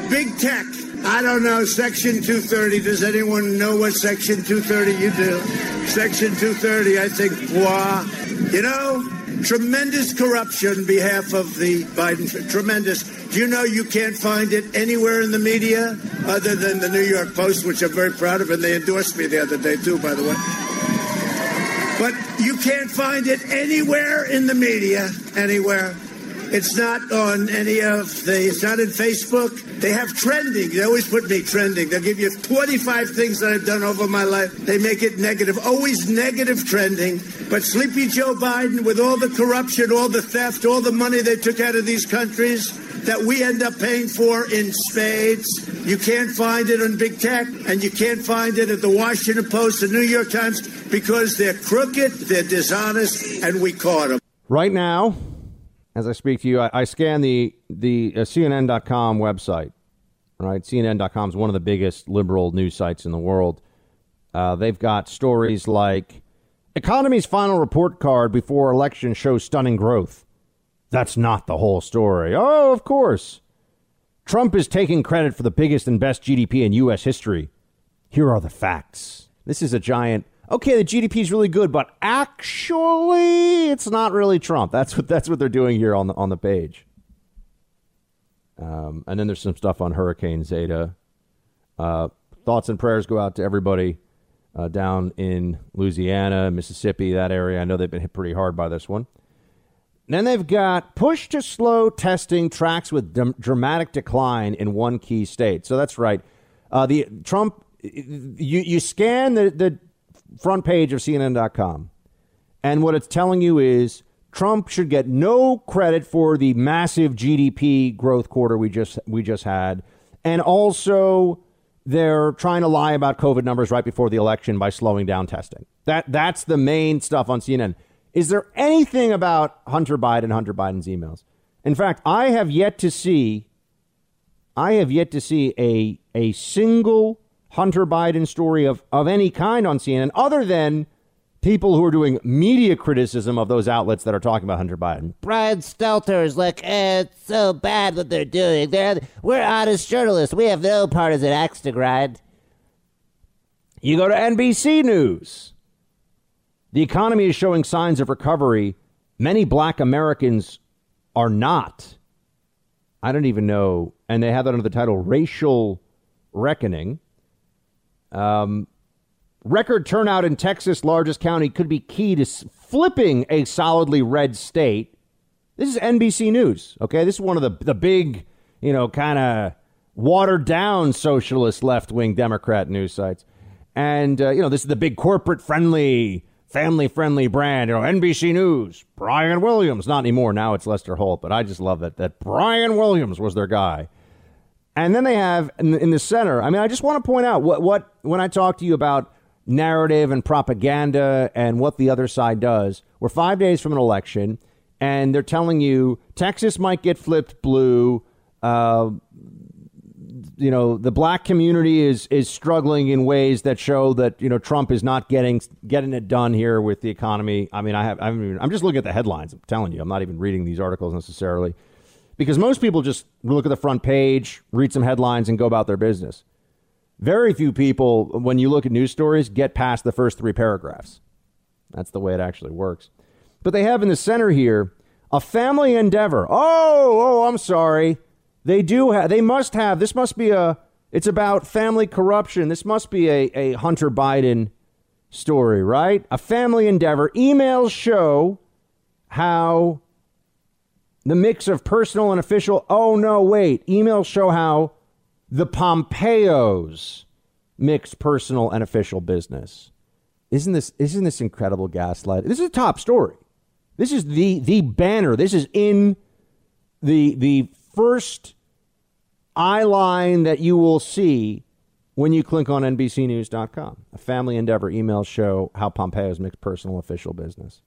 Big tech. I don't know, Section 230. Does anyone know what Section 230 you do? Section 230, I think, wow. You know, tremendous corruption on behalf of the Biden. Tremendous. Do you know you can't find it anywhere in the media other than the New York Post, which I'm very proud of, and they endorsed me the other day, too, by the way. But you can't find it anywhere in the media, anywhere. It's not on any of the, it's not in Facebook. They have trending. They always put me trending. They'll give you 25 things that I've done over my life. They make it negative, always negative trending. But Sleepy Joe Biden, with all the corruption, all the theft, all the money they took out of these countries, that we end up paying for in spades. You can't find it on big tech, and you can't find it at the Washington Post, the New York Times, because they're crooked, they're dishonest, and we caught them. Right now, as I speak to you, I, I scan the the uh, CNN.com website. Right, CNN.com is one of the biggest liberal news sites in the world. Uh, they've got stories like economy's final report card before election shows stunning growth. That's not the whole story. Oh, of course. Trump is taking credit for the biggest and best GDP in U.S. history. Here are the facts. This is a giant. Okay, the GDP is really good, but actually, it's not really Trump. That's what that's what they're doing here on the on the page. Um, and then there's some stuff on Hurricane Zeta. Uh, thoughts and prayers go out to everybody uh, down in Louisiana, Mississippi, that area. I know they've been hit pretty hard by this one. Then they've got push to slow testing tracks with d- dramatic decline in one key state. So that's right. Uh, the Trump, you, you scan the, the front page of CNN.com, and what it's telling you is Trump should get no credit for the massive GDP growth quarter we just we just had, and also they're trying to lie about COVID numbers right before the election by slowing down testing. That that's the main stuff on CNN. Is there anything about Hunter Biden, Hunter Biden's emails? In fact, I have yet to see I have yet to see a a single Hunter Biden story of, of any kind on CNN other than people who are doing media criticism of those outlets that are talking about Hunter Biden. Brian Stelter is like, eh, it's so bad what they're doing. They're, we're honest journalists. We have no partisan axe to grind. You go to NBC News. The economy is showing signs of recovery. Many black Americans are not. I don't even know. And they have that under the title Racial Reckoning. Um, record turnout in Texas' largest county could be key to flipping a solidly red state. This is NBC News, okay? This is one of the, the big, you know, kind of watered down socialist left wing Democrat news sites. And, uh, you know, this is the big corporate friendly, family friendly brand, you know, NBC News, Brian Williams. Not anymore. Now it's Lester Holt, but I just love that, that Brian Williams was their guy. And then they have in, in the center. I mean, I just want to point out what what when I talk to you about narrative and propaganda and what the other side does. We're five days from an election, and they're telling you Texas might get flipped blue. Uh, you know, the black community is is struggling in ways that show that you know Trump is not getting getting it done here with the economy. I mean, I have even, I'm just looking at the headlines. I'm telling you, I'm not even reading these articles necessarily because most people just look at the front page, read some headlines, and go about their business. Very few people, when you look at news stories, get past the first three paragraphs. That's the way it actually works. But they have in the center here a family endeavor. Oh, oh, I'm sorry. They do have, they must have, this must be a, it's about family corruption. This must be a, a Hunter Biden story, right? A family endeavor. Emails show how the mix of personal and official. Oh, no, wait. Emails show how the Pompeos mixed personal and official business. Isn't this isn't this incredible gaslight? This is a top story. This is the the banner. This is in the the first eye line that you will see when you click on NBCNews.com. A family endeavor emails show how Pompeo's mixed personal official business.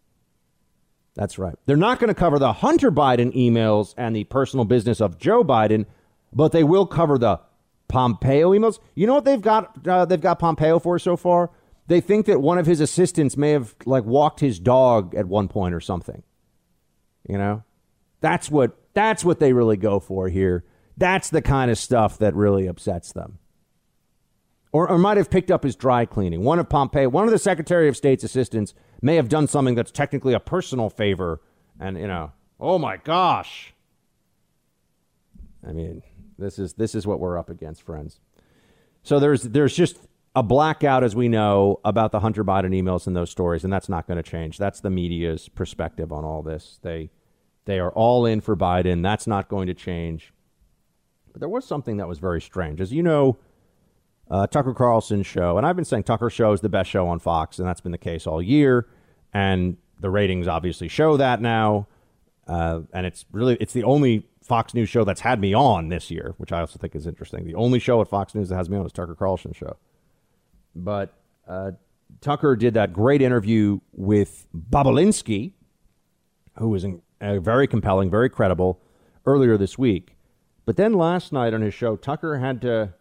That's right. They're not going to cover the Hunter Biden emails and the personal business of Joe Biden, but they will cover the Pompeo emails. You know what they've got? Uh, they've got Pompeo for so far. They think that one of his assistants may have like walked his dog at one point or something. You know, that's what that's what they really go for here. That's the kind of stuff that really upsets them. Or, or might have picked up his dry cleaning. One of Pompeo, one of the Secretary of State's assistants, may have done something that's technically a personal favor. And you know, oh my gosh. I mean, this is this is what we're up against, friends. So there's there's just a blackout, as we know, about the Hunter Biden emails and those stories, and that's not going to change. That's the media's perspective on all this. They they are all in for Biden. That's not going to change. But there was something that was very strange, as you know. Uh, Tucker Carlson show, and I've been saying Tucker show is the best show on Fox, and that's been the case all year. And the ratings obviously show that now, uh, and it's really it's the only Fox News show that's had me on this year, which I also think is interesting. The only show at Fox News that has me on is Tucker Carlson show. But uh, Tucker did that great interview with Bobulinski, who was in, uh, very compelling, very credible, earlier this week. But then last night on his show, Tucker had to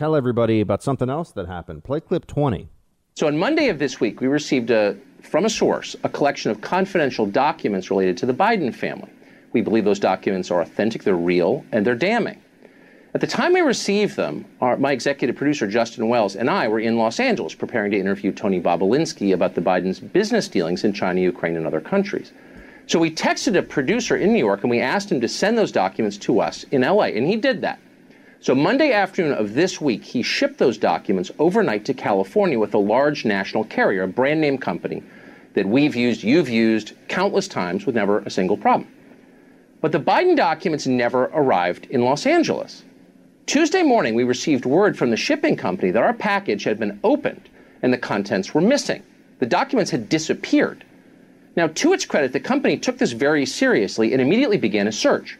tell everybody about something else that happened. Play clip 20. So on Monday of this week, we received a, from a source a collection of confidential documents related to the Biden family. We believe those documents are authentic, they're real, and they're damning. At the time we received them, our, my executive producer, Justin Wells, and I were in Los Angeles preparing to interview Tony Bobulinski about the Biden's business dealings in China, Ukraine, and other countries. So we texted a producer in New York and we asked him to send those documents to us in LA, and he did that. So Monday afternoon of this week, he shipped those documents overnight to California with a large national carrier, a brand name company that we've used, you've used countless times with never a single problem. But the Biden documents never arrived in Los Angeles. Tuesday morning, we received word from the shipping company that our package had been opened and the contents were missing. The documents had disappeared. Now, to its credit, the company took this very seriously and immediately began a search.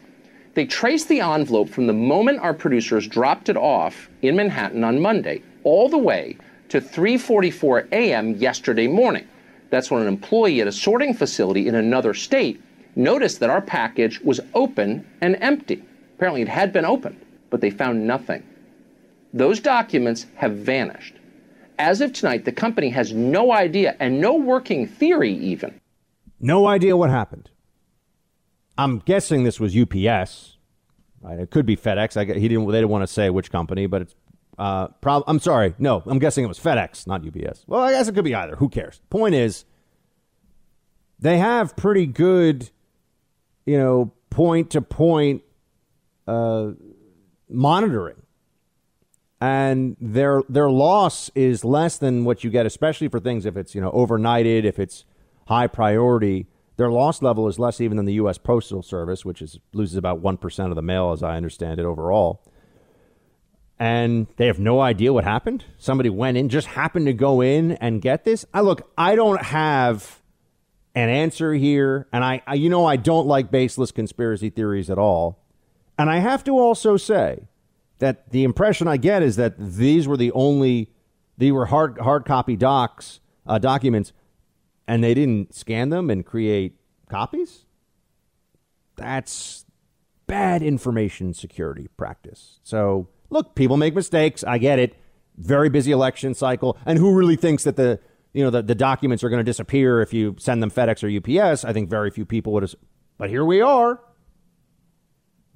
They traced the envelope from the moment our producers dropped it off in Manhattan on Monday all the way to 3:44 a.m. yesterday morning. That's when an employee at a sorting facility in another state noticed that our package was open and empty. Apparently, it had been opened, but they found nothing. Those documents have vanished. As of tonight, the company has no idea and no working theory, even. No idea what happened. I'm guessing this was UPS. Right? It could be FedEx. I, he didn't. They didn't want to say which company, but it's. Uh, prob- I'm sorry. No, I'm guessing it was FedEx, not UPS. Well, I guess it could be either. Who cares? Point is, they have pretty good you know, point to point uh, monitoring. And their their loss is less than what you get, especially for things if it's you know overnighted, if it's high priority. Their loss level is less even than the U.S. Postal Service, which is loses about one percent of the mail, as I understand it overall. And they have no idea what happened. Somebody went in, just happened to go in and get this. I look, I don't have an answer here. And I, I, you know, I don't like baseless conspiracy theories at all. And I have to also say that the impression I get is that these were the only, they were hard, hard copy docs, uh, documents, and they didn't scan them and create copies. That's bad information security practice. So, look, people make mistakes. I get it. Very busy election cycle. And who really thinks that the you know, the, the documents are going to disappear if you send them FedEx or UPS. I think very few people would have. But here we are.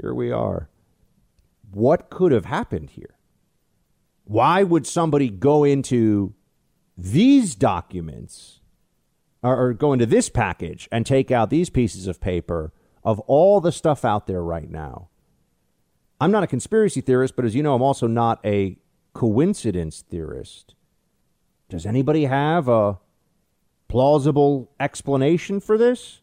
Here we are. What could have happened here? Why would somebody go into these documents or, or go into this package and take out these pieces of paper of all the stuff out there right now. I'm not a conspiracy theorist, but as you know, I'm also not a coincidence theorist. Does anybody have a plausible explanation for this?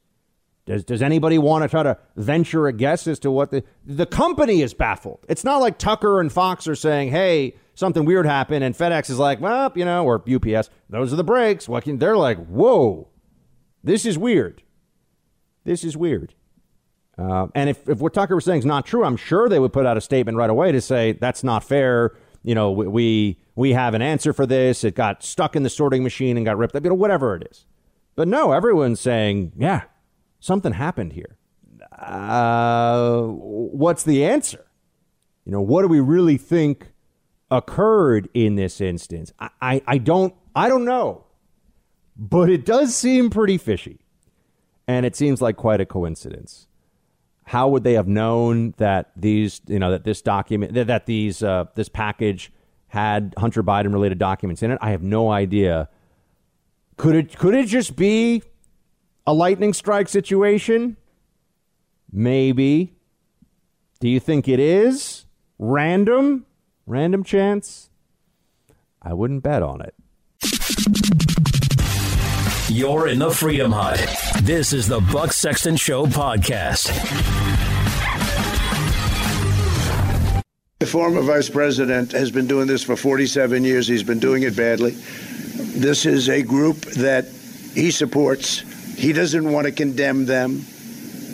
Does, does anybody want to try to venture a guess as to what the the company is baffled? It's not like Tucker and Fox are saying, "Hey, something weird happened," and FedEx is like, "Well, you know," or UPS, "Those are the breaks." What can they're like? Whoa, this is weird. This is weird. Uh, and if, if what Tucker was saying is not true, I'm sure they would put out a statement right away to say that's not fair. You know, we we, have an answer for this. It got stuck in the sorting machine and got ripped up. You know, whatever it is. But no, everyone's saying, yeah, something happened here. Uh, what's the answer? You know, what do we really think occurred in this instance? I, I, I don't I don't know, but it does seem pretty fishy, and it seems like quite a coincidence. How would they have known that these, you know, that this document, that, these, uh, this package had Hunter Biden related documents in it? I have no idea. Could it, could it just be a lightning strike situation? Maybe. Do you think it is random? Random chance? I wouldn't bet on it. You're in the Freedom Hut. This is the Buck Sexton Show podcast. The former vice president has been doing this for 47 years. He's been doing it badly. This is a group that he supports. He doesn't want to condemn them.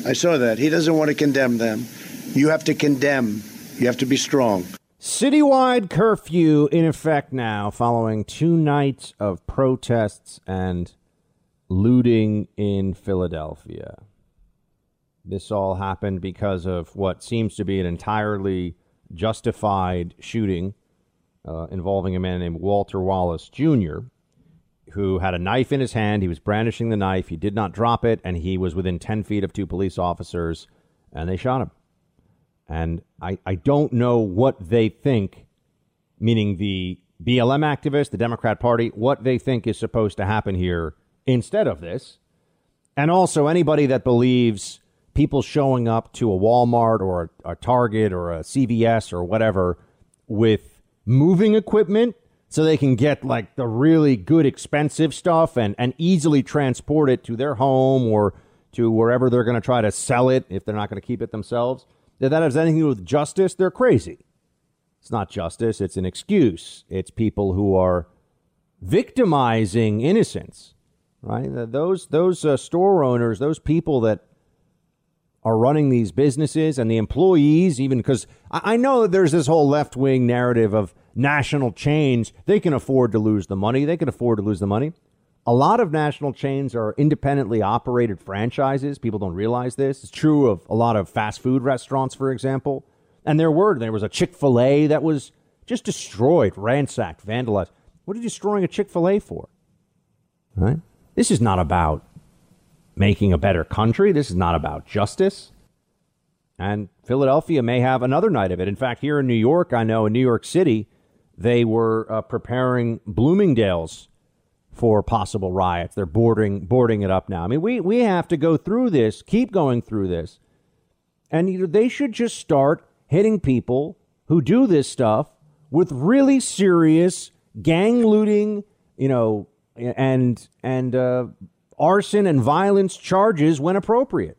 I saw that. He doesn't want to condemn them. You have to condemn, you have to be strong. Citywide curfew in effect now following two nights of protests and looting in Philadelphia. This all happened because of what seems to be an entirely justified shooting uh, involving a man named Walter Wallace Jr., who had a knife in his hand. He was brandishing the knife. He did not drop it, and he was within 10 feet of two police officers, and they shot him. And I, I don't know what they think, meaning the BLM activists, the Democrat Party, what they think is supposed to happen here instead of this. And also, anybody that believes people showing up to a Walmart or a, a Target or a CVS or whatever with moving equipment so they can get like the really good expensive stuff and, and easily transport it to their home or to wherever they're going to try to sell it if they're not going to keep it themselves. If that has anything to do with justice, they're crazy. It's not justice, it's an excuse. It's people who are victimizing innocents right? Those those uh, store owners, those people that are running these businesses and the employees, even because I, I know that there's this whole left wing narrative of national chains. They can afford to lose the money. They can afford to lose the money. A lot of national chains are independently operated franchises. People don't realize this. It's true of a lot of fast food restaurants, for example. And there were there was a Chick Fil A that was just destroyed, ransacked, vandalized. What are you destroying a Chick Fil A for? Right? This is not about making a better country. This is not about justice. And Philadelphia may have another night of it. In fact, here in New York, I know in New York City, they were uh, preparing Bloomingdale's for possible riots. They're boarding boarding it up now. I mean, we we have to go through this, keep going through this, and they should just start hitting people who do this stuff with really serious gang looting, you know, and and uh, arson and violence charges when appropriate.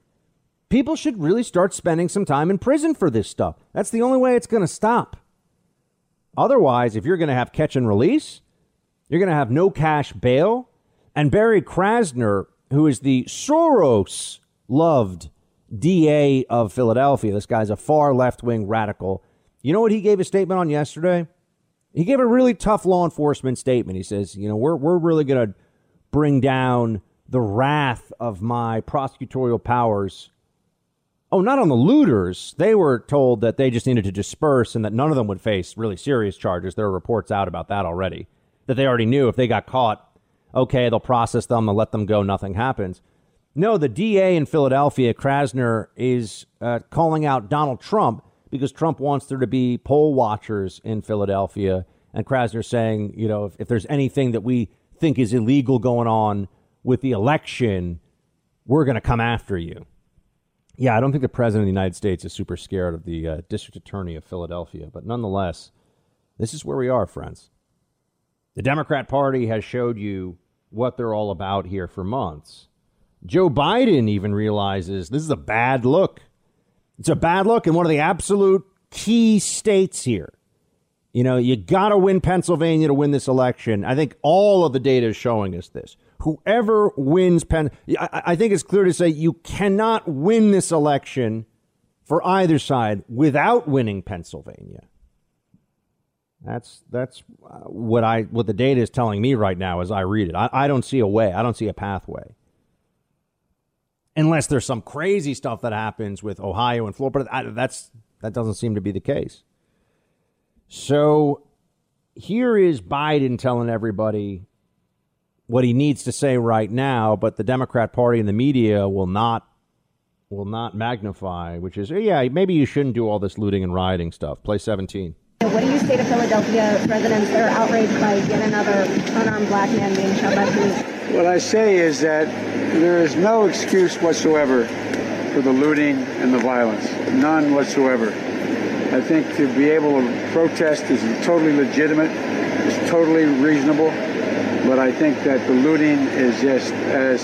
People should really start spending some time in prison for this stuff. That's the only way it's going to stop. Otherwise, if you're going to have catch and release, you're going to have no cash bail. And Larry Krasner, who is the Soros loved DA of Philadelphia, this guy's a far left wing radical. You know what he gave a statement on yesterday? He gave a really tough law enforcement statement. He says, you know, we're, we're really going to bring down the wrath of my prosecutorial powers. Oh, not on the looters. They were told that they just needed to disperse and that none of them would face really serious charges. There are reports out about that already. That they already knew if they got caught, okay, they'll process them, they'll let them go, nothing happens. No, the DA in Philadelphia, Krasner, is uh, calling out Donald Trump because Trump wants there to be poll watchers in Philadelphia. And Krasner saying, you know, if, if there's anything that we think is illegal going on, with the election, we're going to come after you. Yeah, I don't think the president of the United States is super scared of the uh, district attorney of Philadelphia, but nonetheless, this is where we are, friends. The Democrat Party has showed you what they're all about here for months. Joe Biden even realizes this is a bad look. It's a bad look in one of the absolute key states here. You know, you got to win Pennsylvania to win this election. I think all of the data is showing us this. Whoever wins Penn, I, I think it's clear to say you cannot win this election for either side without winning Pennsylvania. That's that's uh, what I what the data is telling me right now as I read it. I, I don't see a way. I don't see a pathway. Unless there's some crazy stuff that happens with Ohio and Florida, but I, that's that doesn't seem to be the case. So here is Biden telling everybody what he needs to say right now, but the Democrat Party and the media will not will not magnify, which is yeah, maybe you shouldn't do all this looting and rioting stuff. Play 17. What do you say to Philadelphia residents that are outraged by yet another unarmed black man being shot by police? What I say is that there is no excuse whatsoever for the looting and the violence. None whatsoever. I think to be able to protest is totally legitimate, it's totally reasonable, but I think that the looting is just as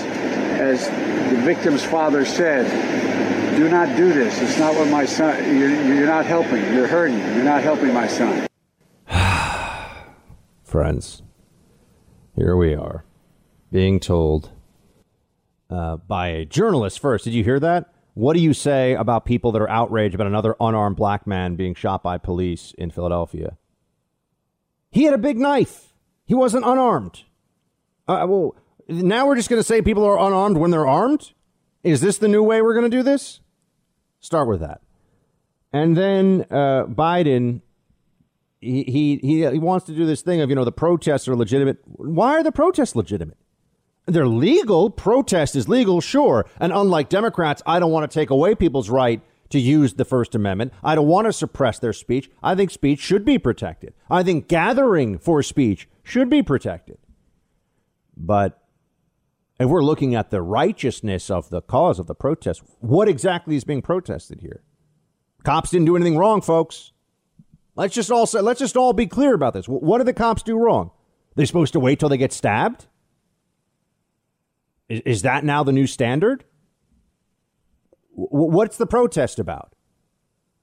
as the victim's father said, do not do this. It's not what my son, you're, you're not helping. You're hurting. You're not helping my son. *sighs* Friends, here we are being told uh, by a journalist first. Did you hear that? What do you say about people that are outraged about another unarmed black man being shot by police in Philadelphia? He had a big knife. He wasn't unarmed. Uh, well, now we're just going to say people are unarmed when they're armed? Is this the new way we're going to do this? Start with that. And then uh, Biden, he, he, he, he wants to do this thing of, you know, the protests are legitimate. Why are the protests legitimate? They're legal. Protest is legal, sure. And unlike Democrats, I don't want to take away people's right to use the First Amendment. I don't want to suppress their speech. I think speech should be protected. I think gathering for speech should be protected. But if we're looking at the righteousness of the cause of the protest, what exactly is being protested here? Cops didn't do anything wrong, folks. Let's just all say, let's just all be clear about this. What did the cops do wrong? They're supposed to wait till they get stabbed? Is, is that now the new standard? W- what's the protest about?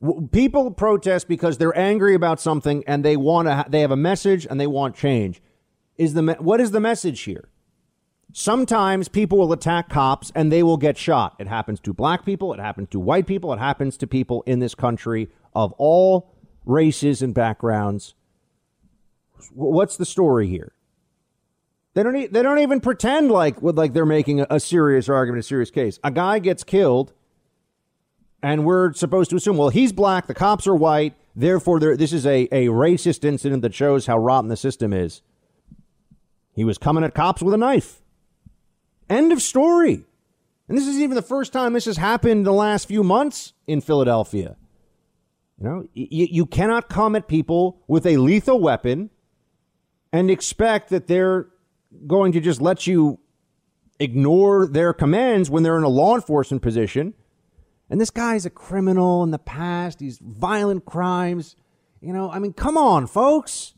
W- people protest because they're angry about something and they want to. Ha- they have a message and they want change. Is the me- what is the message here? Sometimes people will attack cops and they will get shot. It happens to black people, it happens to white people, it happens to people in this country of all races and backgrounds. What's the story here? They don't. E- they don't even pretend like like they're making a, a serious argument, a serious case. A guy gets killed, and we're supposed to assume, well, he's black, the cops are white, therefore this is a, a racist incident that shows how rotten the system is. He was coming at cops with a knife. End of story. And this is even the first time this has happened in the last few months in Philadelphia. You know, you, you cannot come at people with a lethal weapon and expect that they're going to just let you ignore their commands when they're in a law enforcement position. And this guy's a criminal in the past, he's violent crimes. You know, I mean, come on, folks.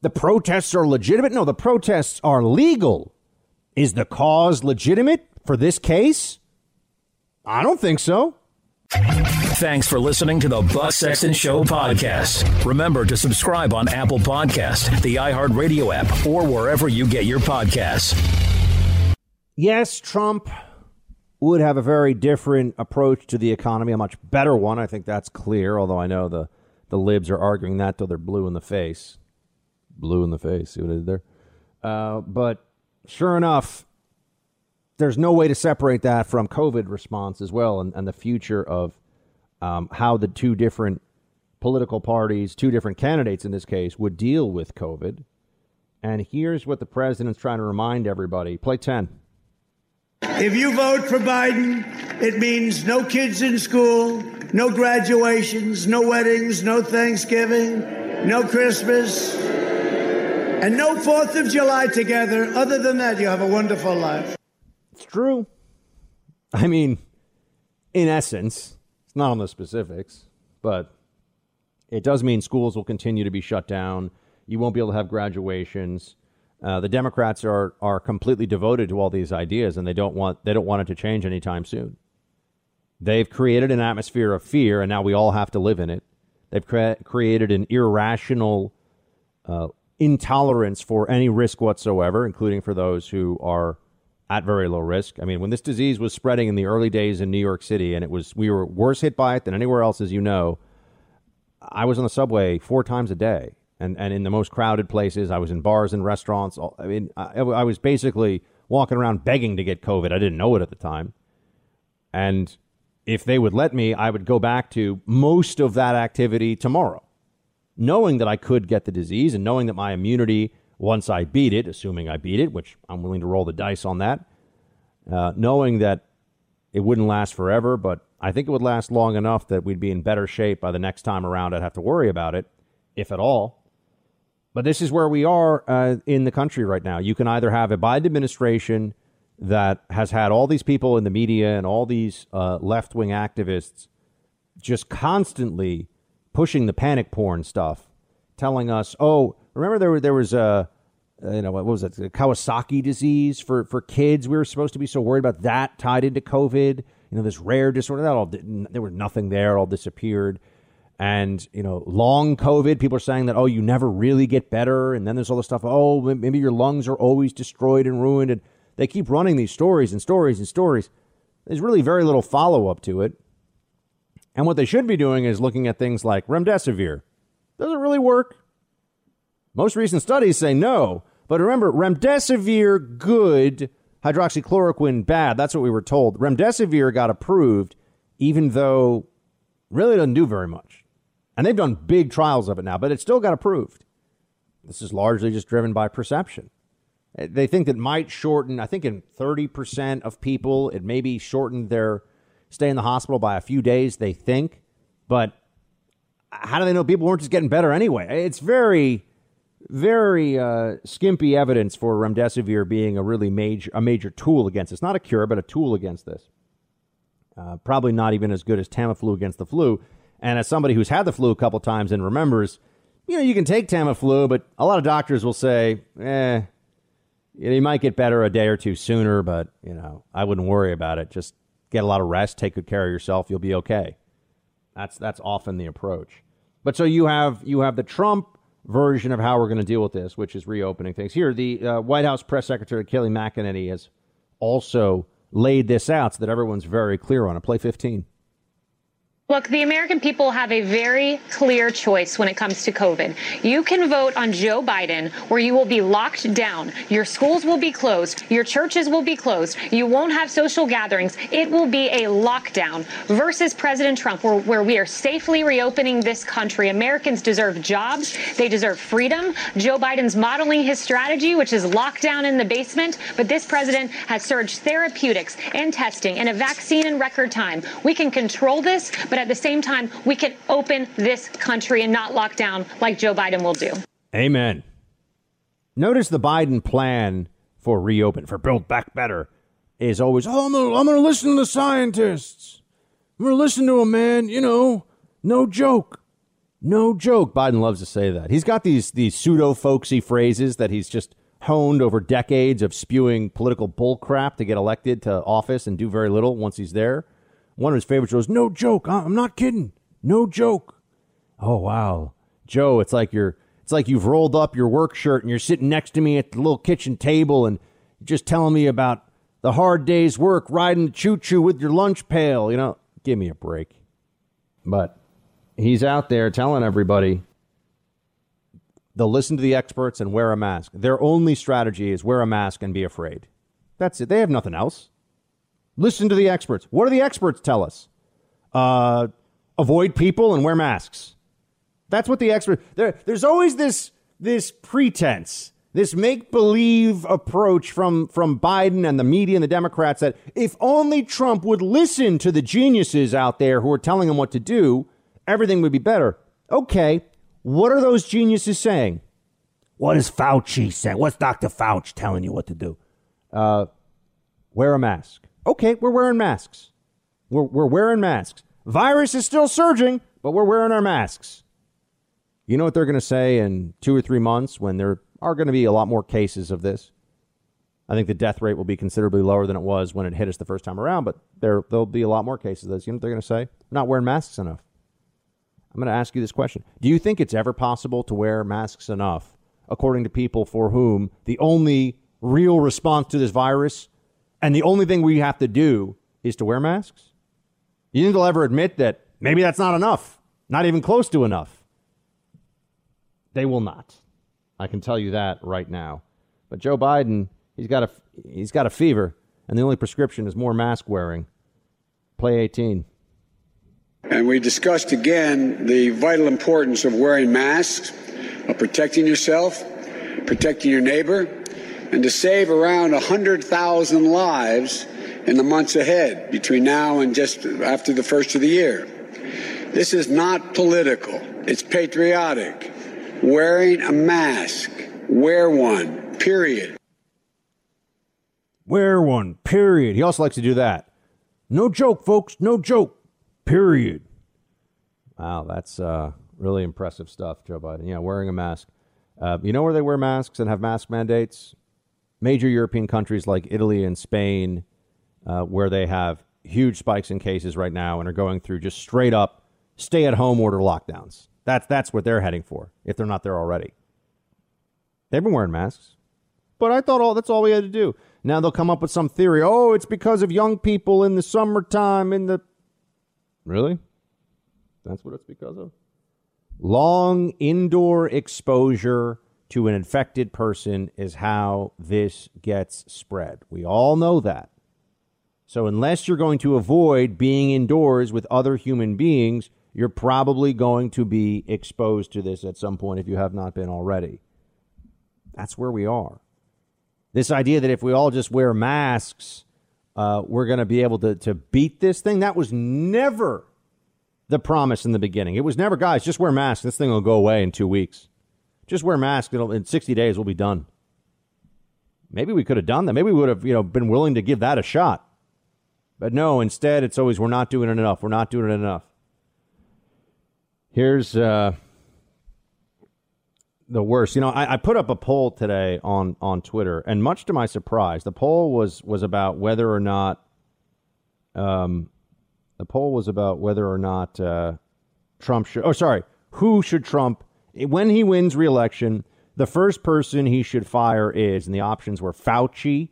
The protests are legitimate. No, the protests are legal. Is the cause legitimate for this case? I don't think so. Thanks for listening to the Buck Sexton Show podcast. Remember to subscribe on Apple Podcast, the iHeartRadio app, or wherever you get your podcasts. Yes, Trump would have a very different approach to the economy, a much better one. I think that's clear, although I know the, the libs are arguing that till they're blue in the face. Blue in the face. See what I did there? Uh, but sure enough, there's no way to separate that from COVID response as well and, and the future of um, how the two different political parties, two different candidates in this case, would deal with COVID. And here's what the president's trying to remind everybody play 10. If you vote for Biden, it means no kids in school, no graduations, no weddings, no Thanksgiving, no Christmas. and no 4th of July together. Other than that, you have a wonderful life. It's true. I mean, in essence, it's not on the specifics, but it does mean schools will continue to be shut down. You won't be able to have graduations. Uh, the Democrats are are completely devoted to all these ideas, and they don't want they don't want it to change anytime soon. They've created an atmosphere of fear, and now we all have to live in it. They've cre- created an irrational uh, intolerance for any risk whatsoever, including for those who are at very low risk. I mean, when this disease was spreading in the early days in New York City, and it was we were worse hit by it than anywhere else, as you know. I was on the subway four times a day, and, and in the most crowded places. I was in bars and restaurants. I mean, I, I was basically walking around begging to get COVID. I didn't know it at the time, and if they would let me, I would go back to most of that activity tomorrow, knowing that I could get the disease and knowing that my immunity, once I beat it, assuming I beat it, which I'm willing to roll the dice on that, uh, knowing that it wouldn't last forever, but I think it would last long enough that we'd be in better shape by the next time around. I'd have to worry about it, if at all. But this is where we are uh, in the country right now. You can either have a Biden administration that has had all these people in the media and all these uh, left wing activists just constantly pushing the panic porn stuff, telling us, "Oh, remember there there was a." You know what was it? The Kawasaki disease for for kids. We were supposed to be so worried about that tied into COVID. You know this rare disorder that all there was nothing there. All disappeared. And you know, long COVID, people are saying that oh, you never really get better. And then there's all this stuff. Oh, maybe your lungs are always destroyed and ruined. And they keep running these stories and stories and stories. There's really very little follow up to it. And what they should be doing is looking at things like remdesivir. Does it really work? Most recent studies say no. But remember, remdesivir good, hydroxychloroquine bad. That's what we were told. Remdesivir got approved, even though really doesn't do very much. And they've done big trials of it now, but it still got approved. This is largely just driven by perception. Eh, they think that might shorten, I think in 30% of people, it maybe shortened their stay in the hospital by a few days, they think. But uh, how do they know people weren't just getting better anyway? Eh, it's very, very uh, skimpy evidence for remdesivir being a really major, a major tool against this. not a cure, but a tool against this. Uh, probably not even as good as Tamiflu against the flu. And as somebody who's had the flu a couple times and remembers, you know, you can take Tamiflu, but a lot of doctors will say, eh, you might get better a day or two sooner, but you know, I wouldn't worry about it. Just get a lot of rest, take good care of yourself, you'll be okay. That's that's often the approach. But so you have you have the Trump version of how we're going to deal with this, which is reopening things. Here, the uh, White House press secretary Kayleigh McEnany has also laid this out so that everyone's very clear on it. Play 15. Look, the American people have a very clear choice when it comes to COVID. You can vote on Joe Biden, where you will be locked down. Your schools will be closed. Your churches will be closed. You won't have social gatherings. It will be a lockdown versus President Trump, where, where we are safely reopening this country. Americans deserve jobs. They deserve freedom. Joe Biden's modeling his strategy, which is lockdown in the basement. But this president has surged therapeutics and testing and a vaccine in record time. We can control this, but at the same time, we can open this country and not lock down like Joe Biden will do. Amen. Notice the Biden plan for reopen, for build back better, is always, oh, I'm going to listen to the scientists. I'm going to listen to a man, you know, no joke. No joke. Biden loves to say that. He's got these, these pseudo folksy phrases that he's just honed over decades of spewing political bullcrap to get elected to office and do very little once he's there. One of his favorites was, "No joke, I'm not kidding, no joke." Oh wow, Joe, it's like you're it's like you've rolled up your work shirt and you're sitting next to me at the little kitchen table and you're just telling me about the hard day's work riding the choo choo with your lunch pail. You know, give me a break. But he's out there telling everybody they'll listen to the experts and wear a mask. Their only strategy is wear a mask and be afraid. That's it. They have nothing else. Listen to the experts. What do the experts tell us? Uh, avoid people and wear masks. That's what the experts. There, there's always this this pretense, this make believe approach from from Biden and the media and the Democrats that if only Trump would listen to the geniuses out there who are telling him what to do, everything would be better. Okay, what are those geniuses saying? What is Fauci saying? What's Dr. Fauci telling you what to do? Uh, wear a mask. Okay, we're wearing masks. We're, we're wearing masks. Virus is still surging, but we're wearing our masks. You know what they're going to say in two or three months when there are going to be a lot more cases of this? I think the death rate will be considerably lower than it was when it hit us the first time around, but there, there'll be a lot more cases of this. You know what they're going to say? Not wearing masks enough. I'm going to ask you this question Do you think it's ever possible to wear masks enough, according to people for whom the only real response to this virus and the only thing we have to do is to wear masks? You think they'll ever admit that maybe that's not enough, not even close to enough? They will not. I can tell you that right now. But Joe Biden, he's got a he's got a fever, and the only prescription is more mask wearing. Play 18. And we discussed again the vital importance of wearing masks, of protecting yourself, protecting your neighbor, and to save around 100,000 lives in the months ahead between now and just after the first of the year. This is not political, it's patriotic. Wearing a mask, wear one, period. Wear one, period. He also likes to do that. No joke, folks, no joke, period. Wow, that's uh, really impressive stuff, Joe Biden. Yeah, wearing a mask. Uh, you know where they wear masks and have mask mandates? Major European countries like Italy and Spain, uh, where they have huge spikes in cases right now and are going through just straight up stay at home order lockdowns. That's, that's what they're heading for, if they're not there already. They've been wearing masks. But I thought all that's all we had to do. Now they'll come up with some theory. Oh, it's because of young people in the summertime in the Really? That's what it's because of? Long indoor exposure to an infected person is how this gets spread. We all know that. So, unless you're going to avoid being indoors with other human beings, you're probably going to be exposed to this at some point if you have not been already. That's where we are. This idea that if we all just wear masks, uh, we're going to be able to, to beat this thing, that was never the promise in the beginning. It was never, guys, just wear masks. This thing will go away in two weeks. Just wear masks. It'll, in 60 days, we'll be done. Maybe we could have done that. Maybe we would have, you know, been willing to give that a shot. But no, instead, it's always we're not doing it enough. We're not doing it enough. Here's uh, the worst. You know, I, I, put up a poll today on on Twitter, and much to my surprise, the poll was was about whether or not um, the poll was about whether or not uh, Trump should. Oh, sorry, who should Trump when he wins re-election? The first person he should fire is, and the options were Fauci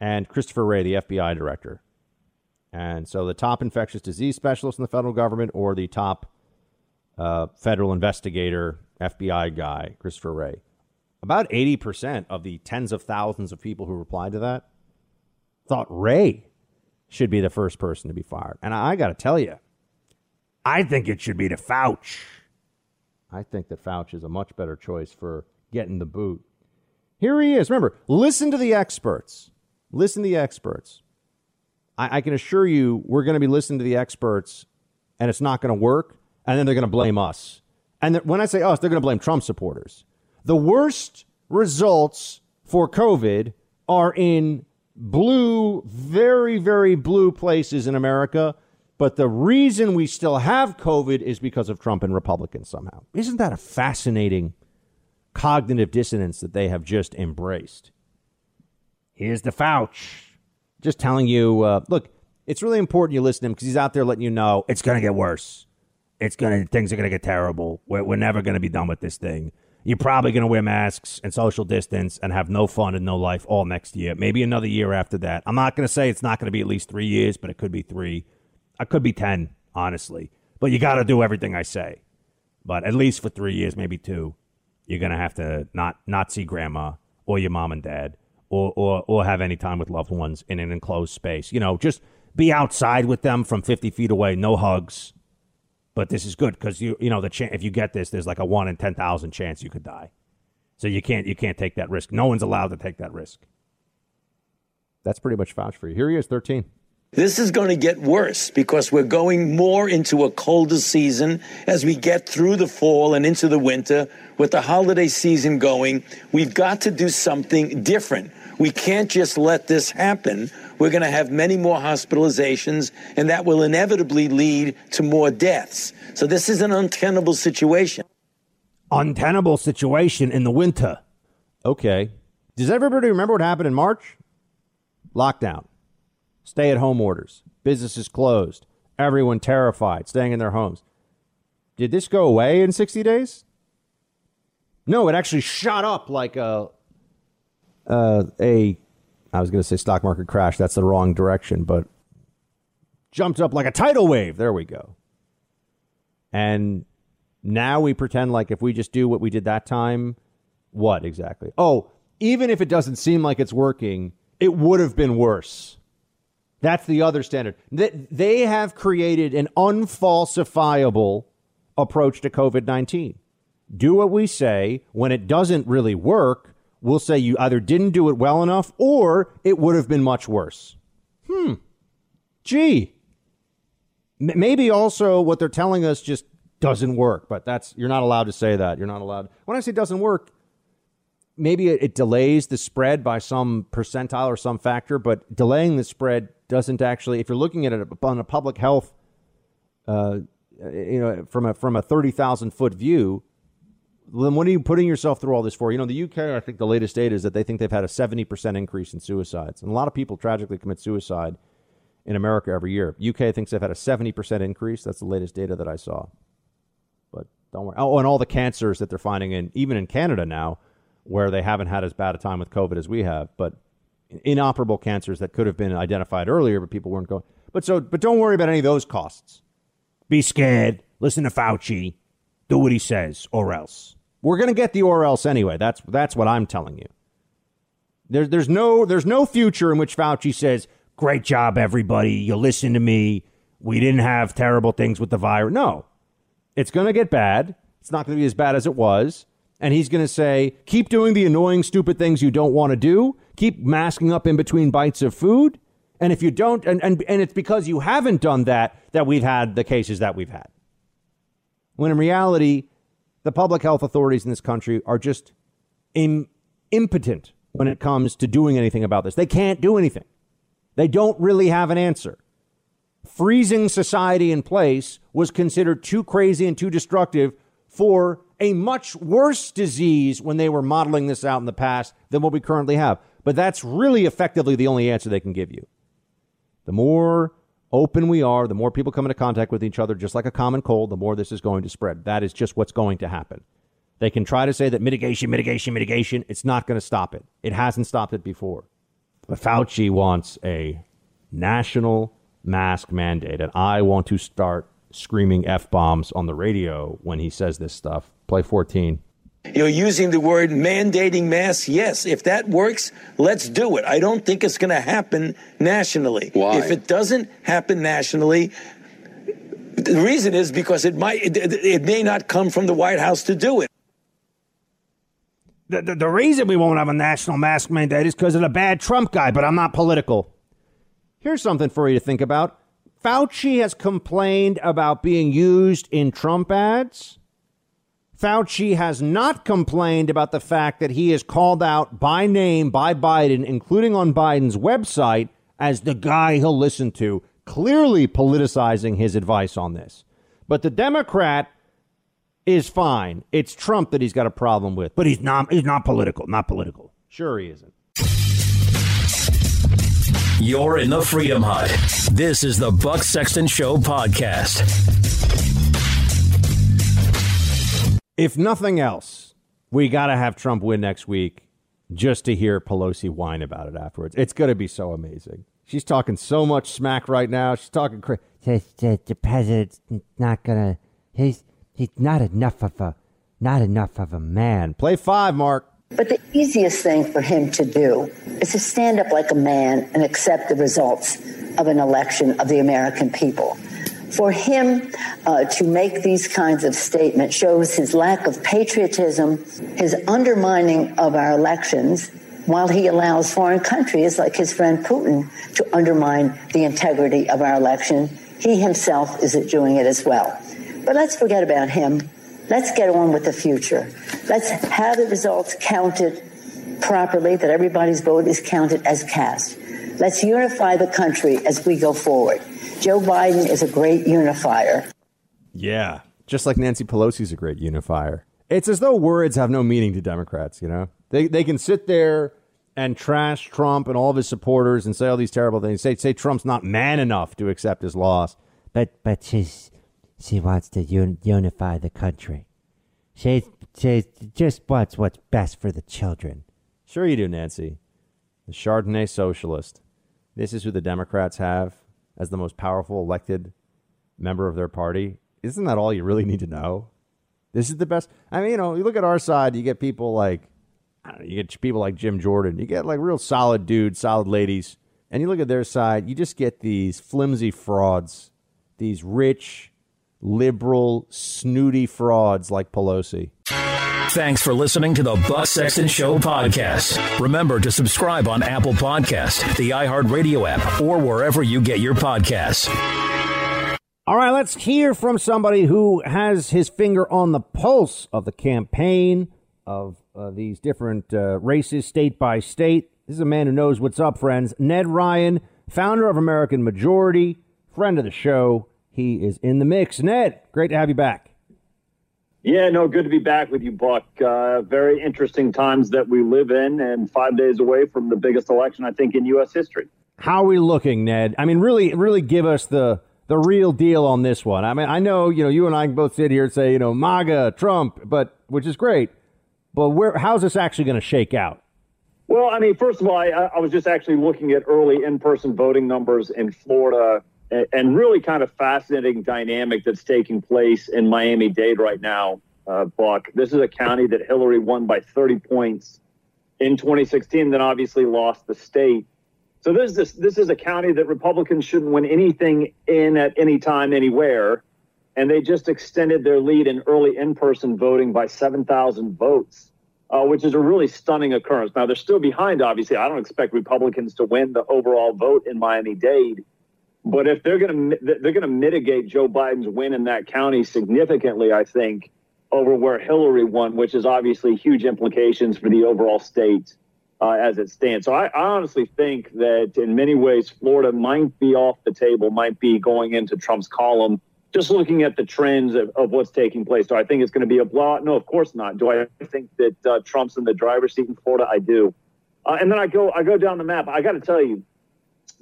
and Christopher Wray, the FBI director. And so the top infectious disease specialist in the federal government or the top uh, federal investigator, FBI guy, Christopher Wray. About 80% of the tens of thousands of people who replied to that thought Wray should be the first person to be fired. And I, I got to tell you, I think it should be the Fauci. I think that Fauci is a much better choice for getting the boot. Here he is. Remember, listen to the experts. Listen to the experts. I, I can assure you, we're going to be listening to the experts, and it's not going to work and then they're going to blame us. And when I say us, they're going to blame Trump supporters. The worst results for COVID are in blue, very, very blue places in America. But the reason we still have COVID is because of Trump and Republicans somehow. Isn't that a fascinating cognitive dissonance that they have just embraced? Here's the Fauci. Just telling you, uh, look, it's really important you listen to him because he's out there letting you know it's going to get worse it's gonna things are gonna get terrible. We're, we're never gonna be done with this thing. You're probably gonna wear masks and social distance and have no fun and no life all next year. Maybe another year after that. I'm not gonna say it's not gonna be at least three years, but it could be three. It could be ten, honestly. But you got to do everything I say. But at least for three years, maybe two, you're gonna have to not not see grandma or your mom and dad or or or have any time with loved ones in an enclosed space. You know, just be outside with them from 50 feet away, no hugs but this is good because you you know the ch- if you get this, there's like a one in ten thousand chance you could die. So you can't you can't take that risk. No one's allowed to take that risk. That's pretty much Fauci for you. Here he is, thirteen. This is going to get worse because we're going more into a colder season as we get through the fall and into the winter. With the holiday season going, we've got to do something different. We can't just let this happen. We're going to have many more hospitalizations, and that will inevitably lead to more deaths. So this is an untenable situation. Untenable situation in the winter. Okay. Does everybody remember what happened in March? Lockdown, stay at home orders, businesses closed, everyone terrified, staying in their homes. Did this go away in 60 days? No, it actually shot up like a uh, a I was going to say stock market crash. That's the wrong direction, but jumped up like a tidal wave. There we go. And now we pretend like if we just do what we did that time, what exactly? Oh, even if it doesn't seem like it's working, it would have been worse. That's the other standard. that They have created an unfalsifiable approach to COVID 19. Do what we say. When it doesn't really work, we'll say you either didn't do it well enough or it would have been much worse. Hmm. Gee. M- maybe also what they're telling us just doesn't work, but that's, you're not allowed to say that. You're not allowed. When I say doesn't work, maybe it, it, delays the spread by some percentile or some factor, but delaying the spread doesn't actually. If you're looking at it on a public health, uh, you know, from a from a thirty thousand foot view, then what are you putting yourself through all this for? You know, the UK, I think the latest data is that they think they've had a seventy percent increase in suicides, and a lot of people tragically commit suicide in America every year. UK thinks they've had a seventy percent increase. That's the latest data that I saw. But don't worry. Oh, and all the cancers that they're finding in even in Canada now where they haven't had as bad a time with COVID as we have, but inoperable cancers that could have been identified earlier, but people weren't going. But so, but don't worry about any of those costs. Be scared. Listen to Fauci. Do what he says, or else. We're going to get the or else anyway. That's that's what I'm telling you. There's there's no there's no future in which Fauci says, "Great job, everybody. You listen to me. We didn't have terrible things with the virus." No, it's going to get bad. It's not going to be as bad as it was and he's going to say, keep doing the annoying, stupid things you don't want to do, keep masking up in between bites of food. And if you don't, and, and, and it's because you haven't done that that we've had the cases that we've had. When in reality, the public health authorities in this country are just Im- impotent when it comes to doing anything about this. They can't do anything, they don't really have an answer. Freezing society in place was considered too crazy and too destructive for a much worse disease when they were modeling this out in the past than what we currently have. But that's really effectively the only answer they can give you. The more open we are, the more people come into contact with each other, just like a common cold, the more this is going to spread. That is just what's going to happen. They can try to say that mitigation, mitigation, mitigation. It's not going to stop it. It hasn't stopped it before. But Fauci wants a national mask mandate, and I want to start screaming F bombs on the radio when he says this stuff Play 14. You're using the word mandating masks. Yes, if that works, let's do it. I don't think it's going to happen nationally. Why? If it doesn't happen nationally, the reason is because it might it, it may not come from the White House to do it. The, the, the reason we won't have a national mask mandate is because of the bad Trump guy, but I'm not political. Here's something for you to think about. Fauci has complained about being used in Trump ads Fauci has not complained about the fact that he is called out by name by Biden, including on Biden's website, as the guy he'll listen to, clearly politicizing his advice on this. But the Democrat is fine. It's Trump that he's got a problem with, but he's not he's not political, not political. Sure he isn't. You're in the Freedom Hut. This is the Buck Sexton Show podcast. If nothing else, we got to have Trump win next week just to hear Pelosi whine about it afterwards. It's going to be so amazing. She's talking so much smack right now. She's talking crazy. The, the, the president's not gonna. He's he's not enough of a not enough of a man. Play five, Mark. But the easiest thing for him to do is to stand up like a man and accept the results of an election of the American people. For him uh, to make these kinds of statements shows his lack of patriotism, his undermining of our elections, while he allows foreign countries like his friend Putin to undermine the integrity of our election. He himself is doing it as well. But let's forget about him. Let's get on with the future. Let's have the results counted properly, that everybody's vote is counted as cast. Let's unify the country as we go forward. Joe Biden is a great unifier. Yeah, just like Nancy Pelosi's a great unifier. It's as though words have no meaning to Democrats, you know? They, they can sit there and trash Trump and all of his supporters and say all these terrible things. Say, say Trump's not man enough to accept his loss. But but she's she wants to un- unify the country. She she just wants what's best for the children. Sure you do, Nancy. The Chardonnay socialist. This is who the Democrats have as the most powerful elected member of their party. Isn't that all you really need to know? This is the best. I mean, you know, you look at our side, you get people like, know, you get people like Jim Jordan, you get like real solid dudes, solid ladies. And you look at their side, you just get these flimsy frauds, these rich, liberal, snooty frauds like Pelosi. Thanks for listening to the Buck Sexton Show podcast. Remember to subscribe on Apple Podcast, the iHeartRadio app, or wherever you get your podcasts. All right, let's hear from somebody who has his finger on the pulse of the campaign of uh, these different uh, races, state by state. This is a man who knows what's up, friends. Ned Ryun, founder of American Majority, friend of the show. He is in the mix. Ned, great to have you back. Yeah, no, good to be back with you, Buck. Uh, very interesting times that we live in, and five days away from the biggest election, I think, in U.S. history. How are we looking, Ned? I mean, really, really give us the the real deal on this one. I mean, I know you know you and I can both sit here and say you know MAGA, Trump, but which is great, but where how's this actually going to shake out? Well, I mean, first of all, I, I was just actually looking at early in-person voting numbers in Florida and really kind of fascinating dynamic that's taking place in Miami Dade right now, uh, Buck. This is a county that Hillary won by 30 points in 2016, then obviously lost the state. So this is this, this is a county that Republicans shouldn't win anything in at any time, anywhere, and they just extended their lead in early in-person voting by 7,000 votes. Uh, which is a really stunning occurrence. Now they're still behind. Obviously, I don't expect Republicans to win the overall vote in Miami Dade, but if they're going to they're going to mitigate Joe Biden's win in that county significantly, I think over where Hillary won, which is obviously huge implications for the overall state uh, as it stands. So I, I honestly think that in many ways Florida might be off the table, might be going into Trump's column. Just looking at the trends of, of what's taking place, do I think it's going to be a blowout? No, of course not. Do I think that uh, Trump's in the driver's seat in Florida? I do. Uh, and then I go I go down the map. I got to tell you,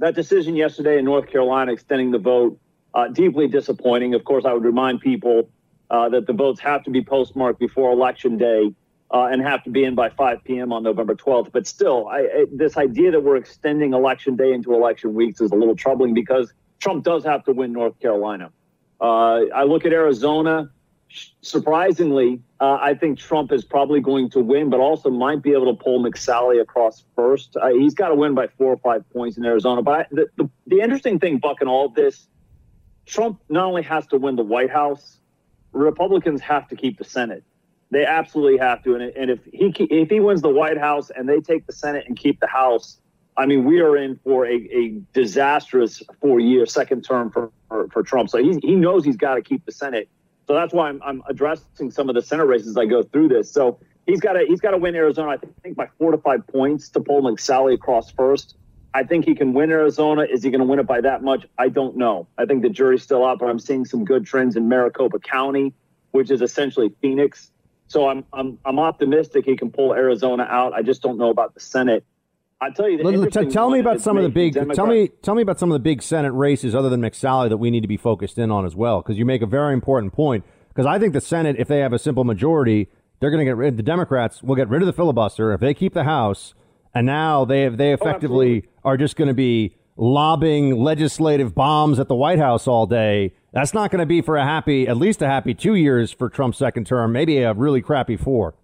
that decision yesterday in North Carolina extending the vote, uh, deeply disappointing. Of course, I would remind people uh, that the votes have to be postmarked before Election Day uh, and have to be in by 5 p.m. on November 12th. But still, I, I, this idea that we're extending Election Day into election weeks is a little troubling because Trump does have to win North Carolina. Uh, I look at Arizona surprisingly, uh, I think Trump is probably going to win, but also might be able to pull McSally across first. Uh, he's got to win by four or five points in Arizona. But I, the, the, the interesting thing, Buck, in all this, Trump not only has to win the White House, Republicans have to keep the Senate. They absolutely have to. And, and if he if he wins the White House and they take the Senate and keep the House, I mean, we are in for a, a disastrous four year second term for, for, for Trump. So he, he knows he's got to keep the Senate. So that's why I'm, I'm addressing some of the Senate races I go through this. So he's got to he's got to win Arizona. I think by four to five points to pull McSally across first. I think he can win Arizona. Is he going to win it by that much? I don't know. I think the jury's still out, but I'm seeing some good trends in Maricopa County, which is essentially Phoenix. So I'm I'm I'm optimistic he can pull Arizona out. I just don't know about the Senate. I tell you, tell, tell me about some of the big. Democrat- tell me, tell me about some of the big Senate races other than McSally that we need to be focused in on as well, because you make a very important point. Because I think the Senate, if they have a simple majority, they're going to get rid. The Democrats will get rid of the filibuster if they keep the House, and now they have, they oh, effectively oh, are just going to be lobbing legislative bombs at the White House all day. That's not going to be for a happy, at least a happy two years for Trump's second term, maybe a really crappy four.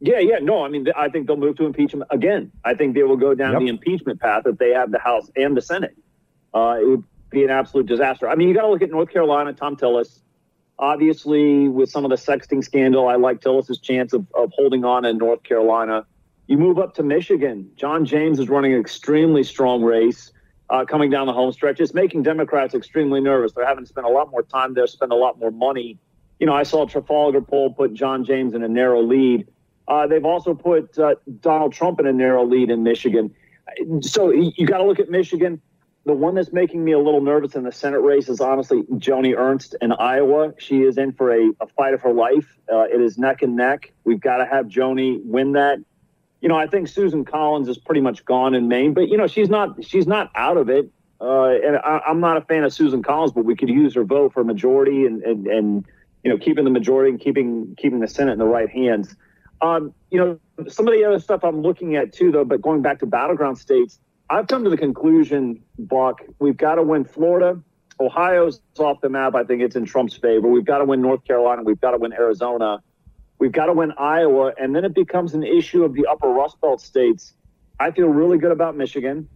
Yeah, yeah, no. I mean, I think they'll move to impeachment again. I think they will go down yep. the impeachment path if they have the House and the Senate. Uh, it would be an absolute disaster. I mean, you got to look at North Carolina, Thom Tillis. Obviously, with some of the sexting scandal, I like Tillis's chance of, of holding on in North Carolina. You move up to Michigan. John James is running an extremely strong race uh, coming down the home stretch. It's making Democrats extremely nervous. They're having to spend a lot more time there, spend a lot more money. You know, I saw Trafalgar poll put John James in a narrow lead. Uh, they've also put uh, Donald Trump in a narrow lead in Michigan. So you got to look at Michigan. The one that's making me a little nervous in the Senate race is honestly Joni Ernst in Iowa. She is in for a, a fight of her life. Uh, it is neck and neck. We've got to have Joni win that. You know, I think Susan Collins is pretty much gone in Maine, but you know she's not she's not out of it. Uh, and I, am not a fan of Susan Collins, but we could use her vote for majority and, and and you know keeping the majority and keeping keeping the Senate in the right hands. Um, you know, some of the other stuff I'm looking at too, though, but going back to battleground states, I've come to the conclusion, Buck, we've got to win Florida. Ohio's off the map. I think it's in Trump's favor. We've got to win North Carolina. We've got to win Arizona. We've got to win Iowa. And then it becomes an issue of the upper Rust Belt states. I feel really good about Michigan.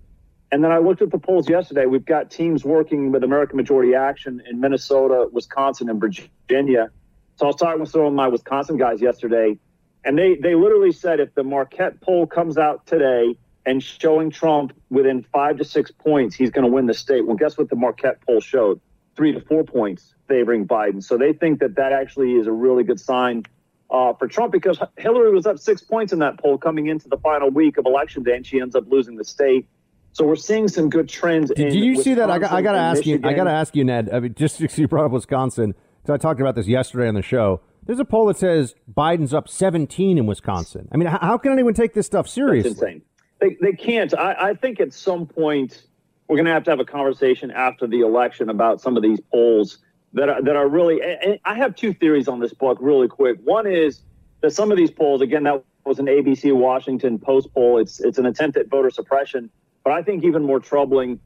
And then I looked at the polls yesterday. We've got teams working with American Majority Action in Minnesota, Wisconsin, and Virginia. So I was talking with some of my Wisconsin guys yesterday and they, they literally said if the Marquette poll comes out today and showing Trump within five to six points, he's going to win the state. Well, guess what the Marquette poll showed? Three to four points favoring Biden. So they think that that actually is a really good sign uh, for Trump because Hillary was up six points in that poll coming into the final week of election day, and she ends up losing the state. So we're seeing some good trends. Did you Wisconsin see that? I got, I got to ask Michigan. you. I got to ask you, Ned. I mean, just *laughs* you brought up Wisconsin, because I talked about this yesterday on the show. There's a poll that says Biden's up 17 in Wisconsin. I mean, how, can anyone take this stuff seriously? That's insane. They, they can't. I, I think at some point we're going to have to have a conversation after the election about some of these polls that are, that are really. I have two theories on this Buck, really quick. One is that some of these polls, again, that was an ABC Washington Post poll. It's it's an attempt at voter suppression. But I think even more troubling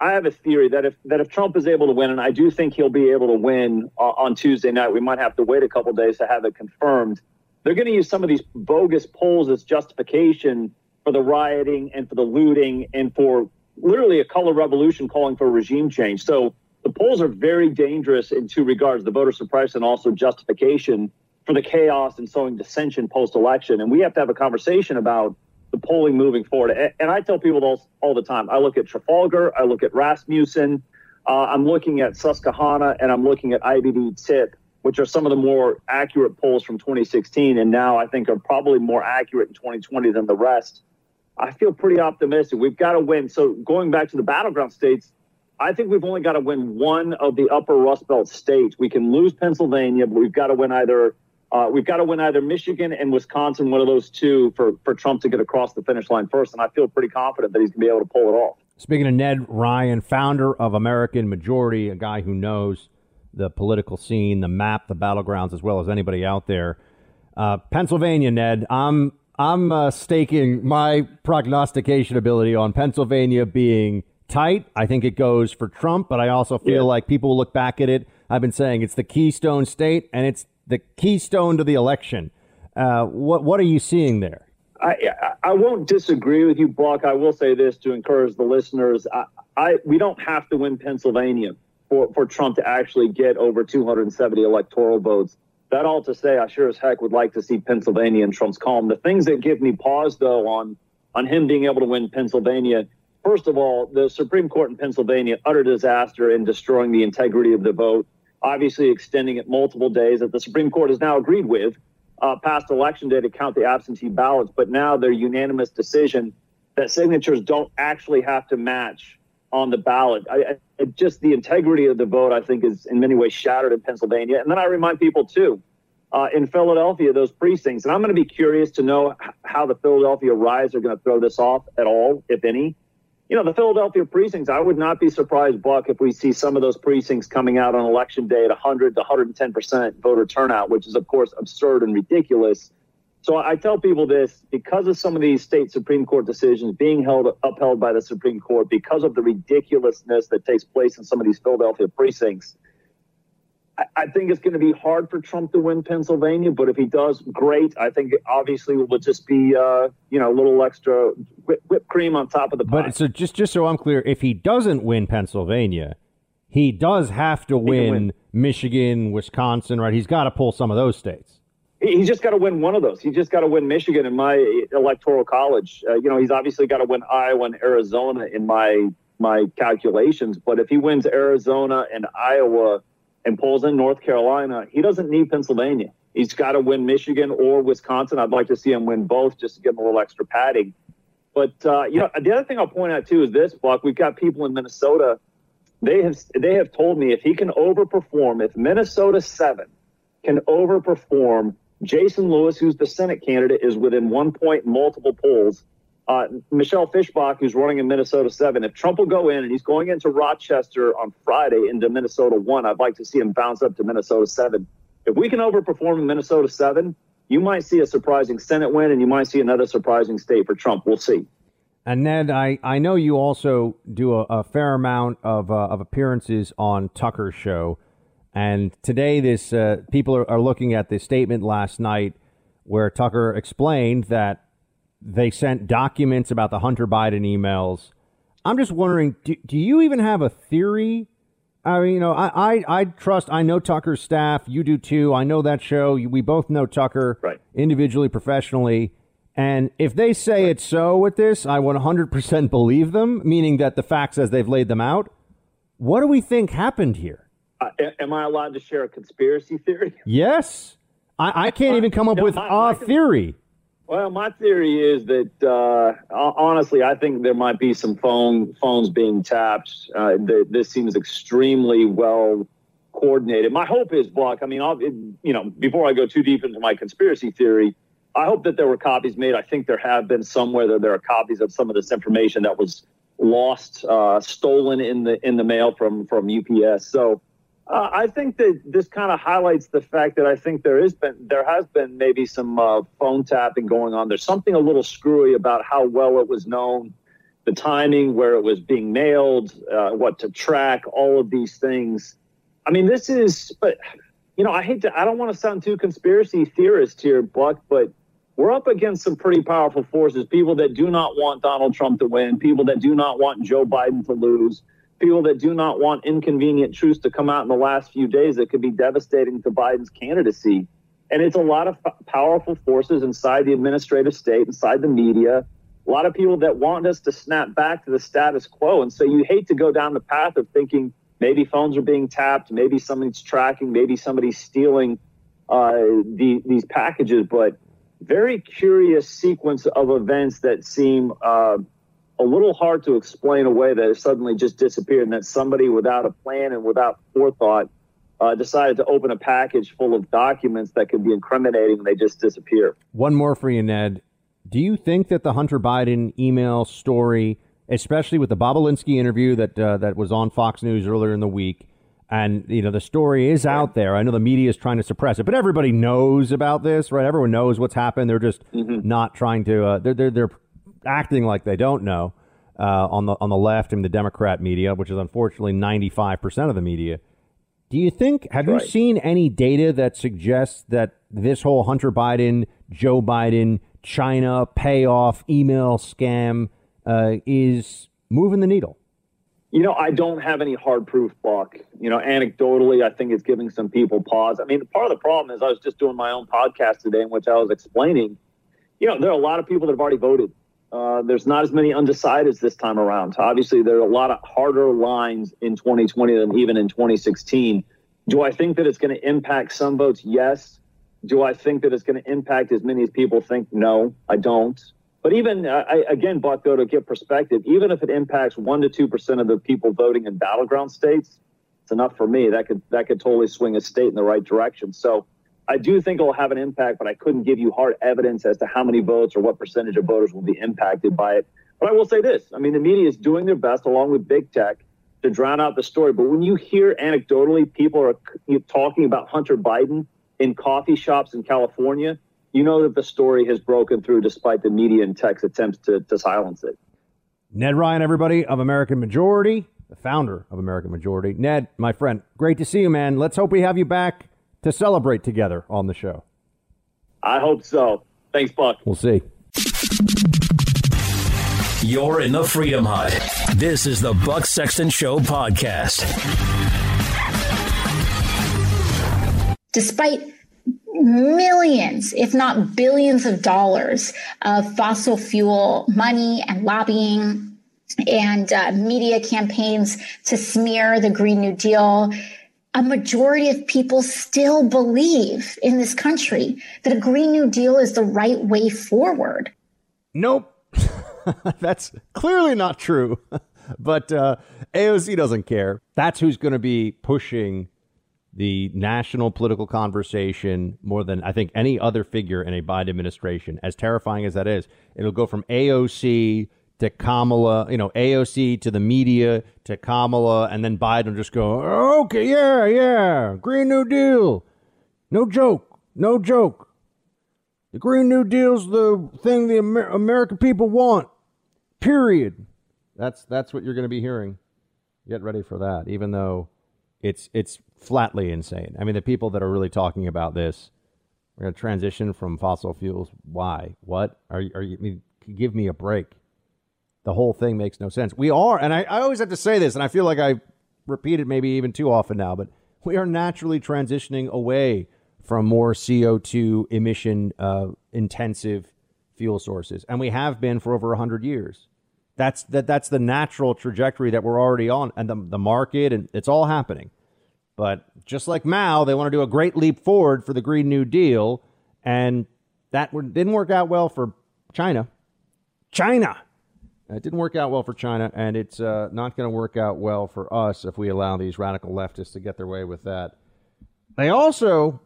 I have a theory that if that if Trump is able to win, and I do think he'll be able to win uh, on Tuesday night, we might have to wait a couple days to have it confirmed. They're going to use some of these bogus polls as justification for the rioting and for the looting and for literally a color revolution calling for regime change. So the polls are very dangerous in two regards: the voter suppression and also justification for the chaos and sowing dissension post election. And we have to have a conversation about the polling moving forward. And I tell people all, all the time I look at Trafalgar, I look at Rasmussen, uh, I'm looking at Susquehanna, and I'm looking at IBD TIPP, which are some of the more accurate polls from 2016, and now I think are probably more accurate in 2020 than the rest. I feel pretty optimistic. We've got to win. So going back to the battleground states, I think we've only got to win one of the upper Rust Belt states. We can lose Pennsylvania, but we've got to win either uh, we've got to win either Michigan and Wisconsin, one of those two, for, for Trump to get across the finish line first. And I feel pretty confident that he's going to be able to pull it off. Speaking of Ned Ryun, founder of American Majority, a guy who knows the political scene, the map, the battlegrounds, as well as anybody out there. Uh, Pennsylvania, Ned, I'm I'm uh, staking my prognostication ability on Pennsylvania being tight. I think it goes for Trump, but I also feel yeah. like people will look back at it. I've been saying it's the Keystone State, and it's the keystone to the election. Uh, what what are you seeing there? I I won't disagree with you, Buck. I will say this to encourage the listeners. I, I we don't have to win Pennsylvania for, for Trump to actually get over 270 electoral votes. That all to say, I sure as heck would like to see Pennsylvania in Trump's column. The things that give me pause, though, on on him being able to win Pennsylvania. First of all, the Supreme Court in Pennsylvania utter disaster in destroying the integrity of the vote obviously extending it multiple days that the Supreme Court has now agreed with uh, past election day to count the absentee ballots. But now their unanimous decision that signatures don't actually have to match on the ballot. I, I, just the integrity of the vote, I think, is in many ways shattered in Pennsylvania. And then I remind people, too, uh, in Philadelphia, those precincts, and I'm going to be curious to know how the Philadelphia Rise are going to throw this off at all, if any you know, the Philadelphia precincts, I would not be surprised, Buck, if we see some of those precincts coming out on election day at 100 to 110% voter turnout, which is, of course, absurd and ridiculous. So I tell people this because of some of these state Supreme Court decisions being held upheld by the Supreme Court, because of the ridiculousness that takes place in some of these Philadelphia precincts, I think it's going to be hard for Trump to win Pennsylvania, but if he does, great. I think obviously it will just be uh, you know a little extra whipped cream on top of the pie. But so just just so I'm clear, if he doesn't win Pennsylvania, he does have to win, win, Michigan, Wisconsin, right? He's got to pull some of those states. he- he's just got to win one of those. He's just got to win Michigan in my electoral college. Uh, you know, he's obviously got to win Iowa and Arizona in my my calculations. But if he wins Arizona and Iowa and pulls in North Carolina, he doesn't need Pennsylvania. He's got to win Michigan or Wisconsin. I'd like to see him win both just to give him a little extra padding. But uh, you know, the other thing I'll point out too is this, Buck. We've got people in Minnesota. They have they have told me if he can overperform, if Minnesota seven can overperform, Jason Lewis, who's the Senate candidate, is within one point multiple polls. Uh, Michelle Fischbach, who's running in Minnesota seven, if Trump will go in and he's going into Rochester on Friday into Minnesota one, I'd like to see him bounce up to Minnesota seven. If we can overperform in Minnesota seven, you might see a surprising Senate win and you might see another surprising state for Trump. We'll see. And Ned, I, I know you also do a, a fair amount of, uh, of appearances on Tucker's show. And today, this uh, people are, are looking at the statement last night where Tucker explained that they sent documents about the Hunter Biden emails. I'm just wondering, do, do you even have a theory? I mean, you know, I, I, I trust, I know Tucker's staff. You do too. I know that show. We both know Tucker right. individually, professionally. And if they say it's so with this, I 100% believe them, meaning that the facts as they've laid them out. What do we think happened here? Uh, am I allowed to share a conspiracy theory? Yes. I, I can't even come up No, with my- a my- theory. Well, my theory is that uh, honestly, I think there might be some phone phones being tapped. Uh, th- this seems extremely well coordinated. My hope is, Buck. I mean, I'll, it, you know, before I go too deep into my conspiracy theory, I hope that there were copies made. I think there have been somewhere that there are copies of some of this information that was lost, uh, stolen in the in the mail from from UPS. So. Uh, I think that this kind of highlights the fact that I think there is been there has been maybe some uh, phone tapping going on. There's something a little screwy about how well it was known, the timing, where it was being mailed, uh, what to track, all of these things. I mean, this is, but you know, I hate to, I don't want to sound too conspiracy theorist here, Buck, but we're up against some pretty powerful forces. People that do not want Donald Trump to win, people that do not want Joe Biden to lose people that do not want inconvenient truths to come out in the last few days that could be devastating to Biden's candidacy. And it's a lot of powerful forces inside the administrative state, inside the media, a lot of people that want us to snap back to the status quo. And so you hate to go down the path of thinking maybe phones are being tapped, maybe somebody's tracking, maybe somebody's stealing uh, the, these packages, but very curious sequence of events that seem uh, a little hard to explain away that it suddenly just disappeared and that somebody without a plan and without forethought uh, decided to open a package full of documents that could be incriminating and they just disappear. One more for you, Ned. Do you think that the Hunter Biden email story, especially with the Bobulinski interview that uh, that was on Fox News earlier in the week, and you know the story is out there. I know the media is trying to suppress it, but everybody knows about this, right? Everyone knows what's happened. They're just not trying to. Uh, they're they're they're acting like they don't know uh, on the on the left and the Democrat media, which is unfortunately ninety five percent of the media. Do you think, have Right. you seen any data that suggests that this whole Hunter Biden, Joe Biden, China payoff email scam uh, is moving the needle? You know, I don't have any hard proof, Buck. You know, anecdotally, I think it's giving some people pause. I mean, part of the problem is I was just doing my own podcast today in which I was explaining, you know, there are a lot of people that have already voted. Uh, there's not as many undecideds this time around. Obviously, there are a lot of harder lines in 2020 than even in 2016. Do I think that it's going to impact some votes? Yes. Do I think that it's going to impact as many as people think? No, I don't. But even uh, I, again, Buck, though, to get perspective, even if it impacts one to two percent of the people voting in battleground states, it's enough for me. That could that could totally swing a state in the right direction. So I do think it'll have an impact, but I couldn't give you hard evidence as to how many votes or what percentage of voters will be impacted by it. But I will say this: I mean, the media is doing their best, along with big tech, to drown out the story. But when you hear anecdotally people are talking about Hunter Biden in coffee shops in California, you know that the story has broken through despite the media and tech's attempts to, to silence it. Ned Ryun, everybody of American Majority, the founder of American Majority. Ned, my friend, great to see you, man. Let's hope we have you back to celebrate together on the show. I hope so. Thanks, Buck. We'll see. You're in the Freedom Hut. This is the Buck Sexton Show podcast. Despite millions, if not billions of dollars of fossil fuel money and lobbying and uh, media campaigns to smear the Green New Deal. A majority of people still believe in this country that a Green New Deal is the right way forward. Nope. *laughs* That's clearly not true. *laughs* but uh, AOC doesn't care. That's who's going to be pushing the national political conversation more than I think any other figure in a Biden administration, as terrifying as that is. It'll go from AOC to Kamala, you know, AOC to the media to Kamala, and then Biden just go, okay, yeah, yeah, Green New Deal. No joke. No joke. The Green New Deal's the thing the Amer- American people want. Period. That's that's what you're going to be hearing. Get ready for that. Even though it's it's flatly insane. I mean, the people that are really talking about this, we're going to transition from fossil fuels. Why? What? Are you? Are you? I mean, give me a break. The whole thing makes no sense. We are, and I, I always have to say this, and I feel like I repeat it maybe even too often now, but we are naturally transitioning away from more CO2 emission uh, intensive fuel sources, and we have been for over 100 years. That's that that's the natural trajectory that we're already on, and the the market, and it's all happening. But just like Mao, they want to do a great leap forward for the Green New Deal, and that didn't work out well for China. China. It didn't work out well for China, and it's uh, not going to work out well for us if we allow these radical leftists to get their way with that. They also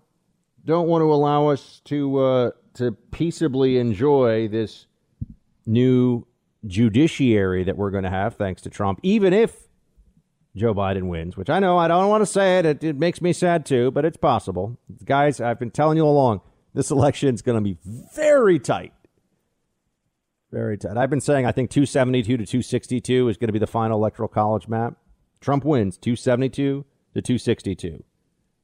don't want to allow us to uh, to peaceably enjoy this new judiciary that we're going to have thanks to Trump, even if Joe Biden wins, which I know I don't want to say it. It, it makes me sad too, but it's possible. Guys, I've been telling you all along, this election is going to be very tight. Very tight. I've been saying I think 272 to 262 is going to be the final electoral college map. Trump wins 272 to 262.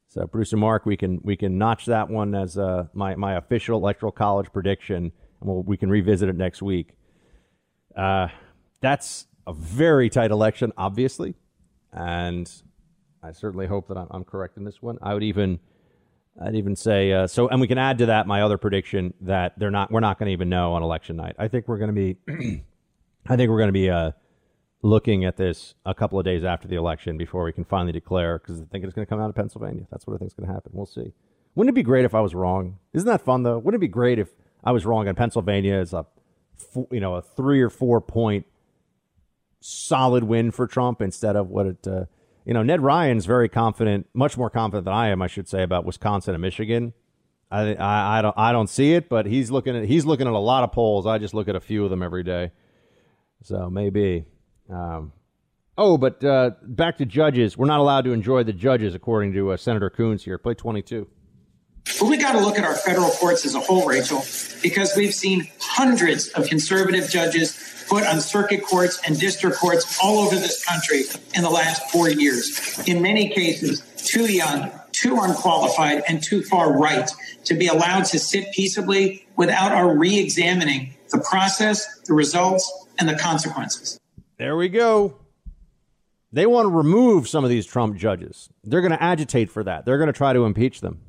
So Bruce and Mark, we can we can notch that one as uh, my my official electoral college prediction, and we'll, we can revisit it next week. Uh, that's a very tight election, obviously, and I certainly hope that I'm, I'm correct in this one. I would even, I'd even say uh, so, and we can add to that my other prediction that they're not, we're not going to even know on election night. I think we're going to be, *clears throat* I think we're going to be uh, looking at this a couple of days after the election before we can finally declare because I think it's going to come out of Pennsylvania. That's what I think is going to happen. We'll see. Wouldn't it be great if I was wrong? Isn't that fun though? Wouldn't it be great if I was wrong and Pennsylvania is a you know a three or four point solid win for Trump instead of what it. Uh, you know, Ned Ryun's very confident, much more confident than I am, I should say, about Wisconsin and Michigan. I, I, I don't I don't see it, but he's looking at he's looking at a lot of polls. I just look at a few of them every day, so maybe. Um, oh, but uh, back to judges. We're not allowed to enjoy the judges, according to uh, Senator Coons here. Play twenty two. But we got to look at our federal courts as a whole, Rachel, because we've seen hundreds of conservative judges put on circuit courts and district courts all over this country in the last four years. In many cases, too young, too unqualified, and too far right to be allowed to sit peaceably without our re examining the process, the results, and the consequences. There we go. They want to remove some of these Trump judges. They're going to agitate for that. They're going to try to impeach them.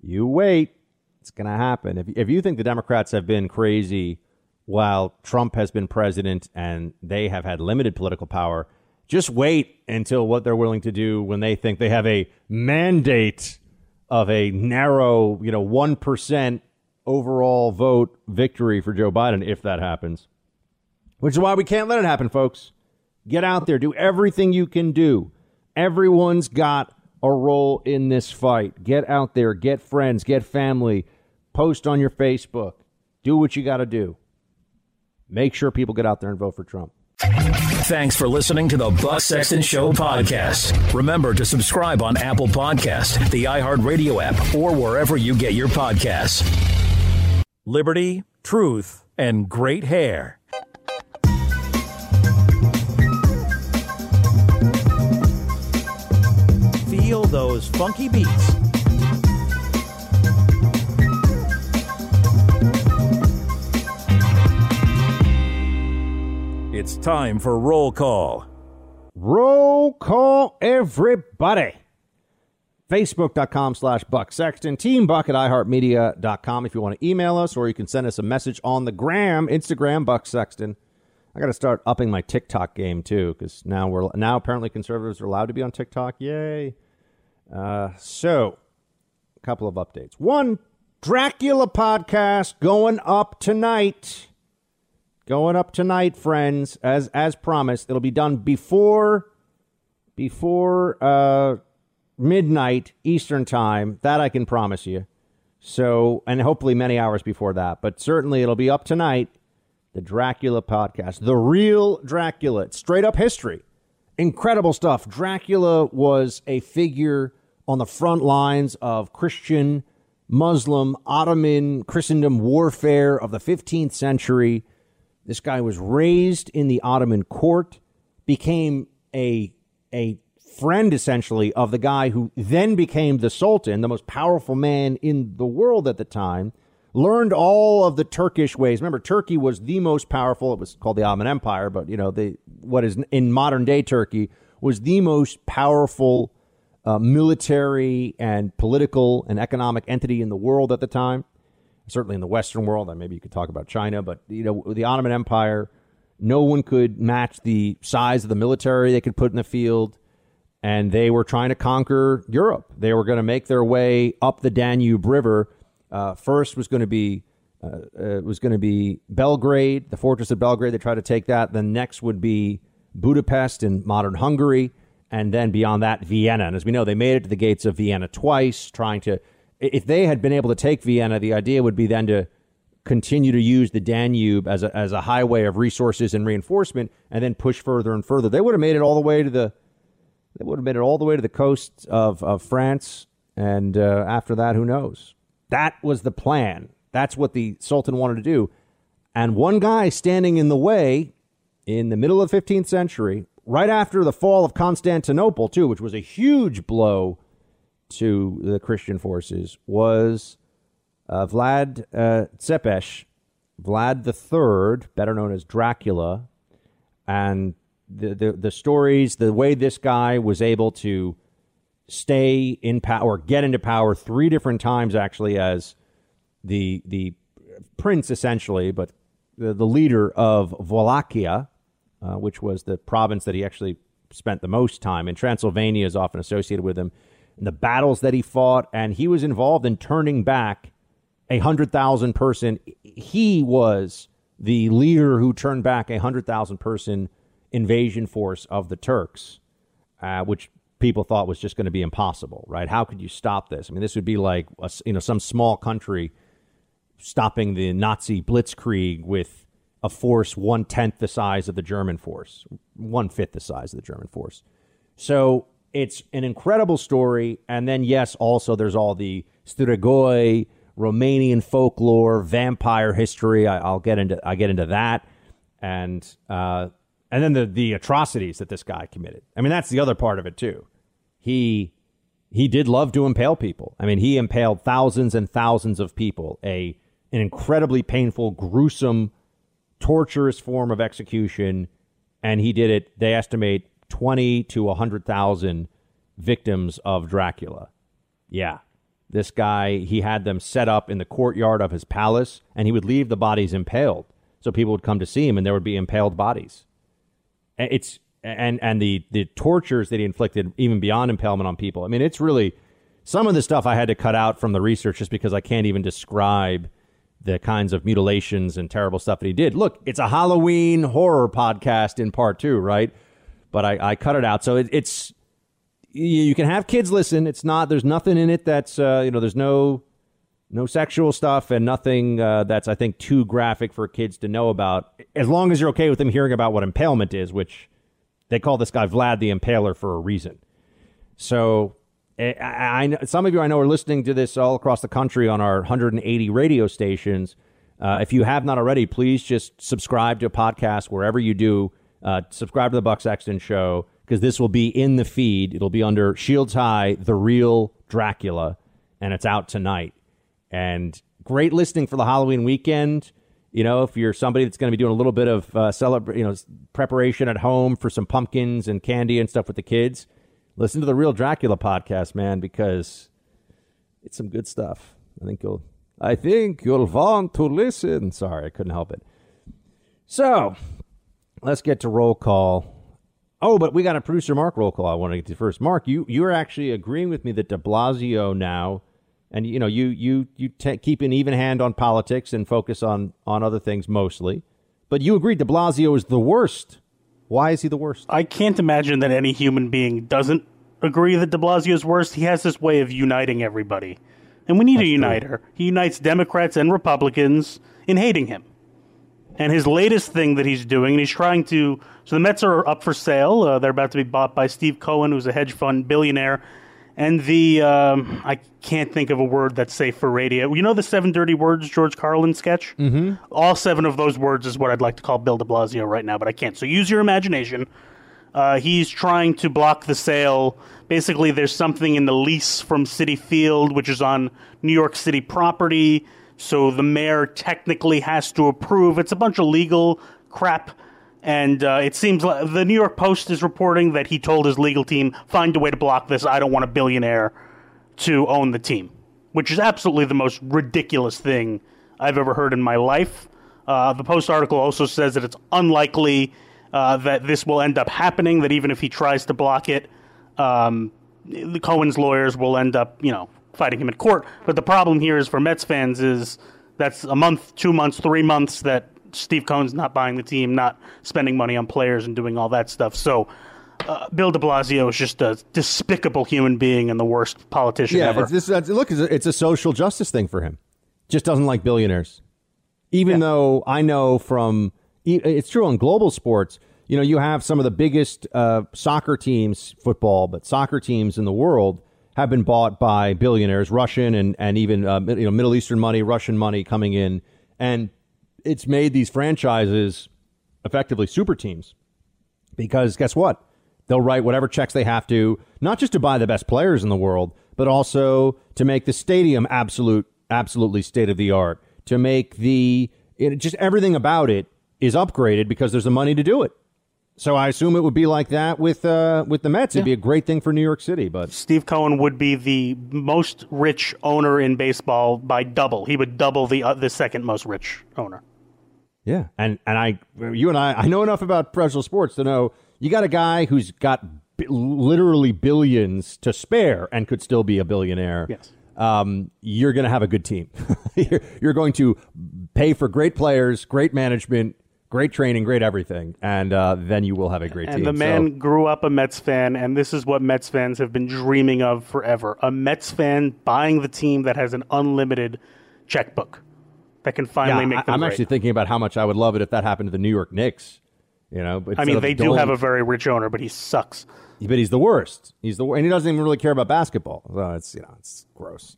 You wait. It's going to happen. If, if you think the Democrats have been crazy while Trump has been president and they have had limited political power, just wait until what they're willing to do when they think they have a mandate of a narrow, you know, 1% overall vote victory for Joe Biden if that happens. Which is why we can't let it happen, folks. Get out there, do everything you can do. Everyone's got a role in this fight. Get out there, get friends, get family, post on your Facebook, do what you got to do. Make sure people get out there and vote for Trump. Thanks for listening to the Buck Sexton Show podcast. Remember to subscribe on Apple Podcast, the iHeartRadio app, or wherever you get your podcasts. Liberty, truth, and great hair. Feel those funky beats. It's time for roll call. Roll call, everybody. Facebook.com slash Buck Sexton, Teambuck at iHeartMedia.com if you want to email us, or you can send us a message on the gram, Instagram, Buck Sexton. I got to start upping my TikTok game too, because now we're now apparently conservatives are allowed to be on TikTok. Yay! Uh, so, a couple of updates. One, Dracula podcast going up tonight. Going up tonight, friends, as as promised. It'll be done before before uh, midnight Eastern time. That I can promise you. So, and hopefully many hours before that, but certainly it'll be up tonight. The Dracula podcast, the real Dracula, it's straight up history, incredible stuff. Dracula was a figure on the front lines of Christian, Muslim, Ottoman Christendom warfare of the 15th century. This guy was raised in the Ottoman court, became a a friend essentially of the guy who then became the Sultan, the most powerful man in the world at the time. Learned all of the Turkish ways. Remember, Turkey was the most powerful. It was called the Ottoman Empire, but you know, the what is in modern day Turkey was the most powerful uh, military and political and economic entity in the world at the time. Certainly in the Western world, and maybe you could talk about China, but you know, the Ottoman Empire, no one could match the size of the military they could put in the field and they were trying to conquer Europe. They were going to make their way up the Danube River. Uh, first was going to be uh, uh, was going to be Belgrade, the fortress of Belgrade. They tried to take that. Then next would be Budapest in modern Hungary, and then beyond that, Vienna. And as we know, they made it to the gates of Vienna twice, trying to. If they had been able to take Vienna, the idea would be then to continue to use the Danube as a, as a highway of resources and reinforcement, and then push further and further. They would have made it all the way to the they would have made it all the way to the coast of, of France. And uh, after that, who knows? That was the plan. That's what the Sultan wanted to do. And one guy standing in the way in the middle of the 15th century, right after the fall of Constantinople, too, which was a huge blow to the Christian forces, was uh, Vlad uh, Tepes, Vlad III, better known as Dracula. And the, the, the stories, the way this guy was able to stay in power, get into power three different times actually as the the prince essentially, but the, the leader of Wallachia, uh, which was the province that he actually spent the most time in. Transylvania is often associated with him. And the battles that he fought, and he was involved in turning back a hundred thousand person. He was the leader who turned back a hundred thousand person invasion force of the Turks, uh, which people thought was just going to be impossible, right? How could you stop this? I mean, this would be like a, you know some small country stopping the Nazi blitzkrieg with a force one tenth the size of the German force, one fifth the size of the German force. So it's an incredible story, and then yes, also there's all the Strigoi, Romanian folklore, vampire history. I, will get into I get into that, and uh, and then the the atrocities that this guy committed. I mean, that's the other part of it too. He he did love to impale people. I mean, he impaled thousands and thousands of people. A an incredibly painful, gruesome, torturous form of execution, and he did it. They estimate twenty to hundred thousand victims of Dracula. Yeah, this guy he had them set up in the courtyard of his palace, and he would leave the bodies impaled, so people would come to see him, and there would be impaled bodies it's and and the the tortures that he inflicted even beyond impalement on people. I mean, it's really some of the stuff I had to cut out from the research just because I can't even describe the kinds of mutilations and terrible stuff that he did. Look, it's a Halloween horror podcast in part two, right? But I, I cut it out, so it, it's you can have kids listen. It's not there's nothing in it that's uh, you know there's no no sexual stuff and nothing uh, that's I think too graphic for kids to know about. As long as you're okay with them hearing about what impalement is, which they call this guy Vlad the Impaler for a reason. So eh, I, I, some of you I know are listening to this all across the country on our 180 radio stations. Uh, if you have not already, please just subscribe to a podcast wherever you do. Uh, subscribe to the Buck Sexton Show because this will be in the feed. It'll be under Shields High, The Real Dracula, and it's out tonight. And great listening for the Halloween weekend. You know, if you're somebody that's going to be doing a little bit of uh, celebra- you know, preparation at home for some pumpkins and candy and stuff with the kids, listen to the Real Dracula podcast, man, because it's some good stuff. I think you'll I think you'll want to listen. Sorry, I couldn't help it. So let's get to roll call. Oh, but we got a producer Mark roll call. I want to get to first. Mark, you you are actually agreeing with me that De Blasio now, and you know you you you t- keep an even hand on politics and focus on on other things mostly, but you agree De Blasio is the worst. Why is he the worst? I can't imagine that any human being doesn't agree that De Blasio is worst. He has this way of uniting everybody, and we need a uniter. He unites Democrats and Republicans in hating him. And his latest thing that he's doing, and he's trying to. So the Mets are up for sale. Uh, they're about to be bought by Steve Cohen, who's a hedge fund billionaire. And the. Um, I can't think of a word that's safe for radio. You know the seven dirty words George Carlin sketch? Mm-hmm. All seven of those words is what I'd like to call Bill de Blasio right now, but I can't. So use your imagination. Uh, he's trying to block the sale. Basically, there's something in the lease from Citi Field, which is on New York City property. So the mayor technically has to approve. It's a bunch of legal crap. And uh, it seems like the New York Post is reporting that he told his legal team, find a way to block this. I don't want a billionaire to own the team, which is absolutely the most ridiculous thing I've ever heard in my life. Uh, the Post article also says that it's unlikely uh, that this will end up happening, that even if he tries to block it, um, the Cohen's lawyers will end up, you know, fighting him in court. But the problem here is for Mets fans is that's a month, two months, three months that Steve Cohen's not buying the team, not spending money on players and doing all that stuff. So uh, Bill de Blasio is just a despicable human being and the worst politician yeah, ever. It's, it's, look, it's a, it's a social justice thing for him. Just doesn't like billionaires. Even though I know from it's true on global sports. You know, you have some of the biggest uh, soccer teams, football, but soccer teams in the world have been bought by billionaires, Russian and and even uh, you know Middle Eastern money, Russian money coming in, and it's made these franchises effectively super teams because guess what? They'll write whatever checks they have to, not just to buy the best players in the world, but also to make the stadium absolute, absolutely state of the art, to make the it, just everything about it is upgraded because there's the money to do it. So I assume it would be like that with uh, with the Mets. It'd be a great thing for New York City, but Steve Cohen would be the most rich owner in baseball by double. He would double the uh, the second most rich owner. Yeah, and and I, you and I, I know enough about professional sports to know you got a guy who's got b- literally billions to spare and could still be a billionaire. Yes. Um, you're going to have a good team. *laughs* you're, you're going to pay for great players, great management, great training, great everything, and uh, then you will have a great team. And team. the man So- grew up a Mets fan, and this is what Mets fans have been dreaming of forever: a Mets fan buying the team that has an unlimited checkbook that can finally yeah, make I, them I'm great. actually thinking about how much I would love it if that happened to the New York Knicks. You know, I mean, they do have a very rich owner, but he sucks. but he's the worst. He's the and he doesn't even really care about basketball. So it's you know it's gross.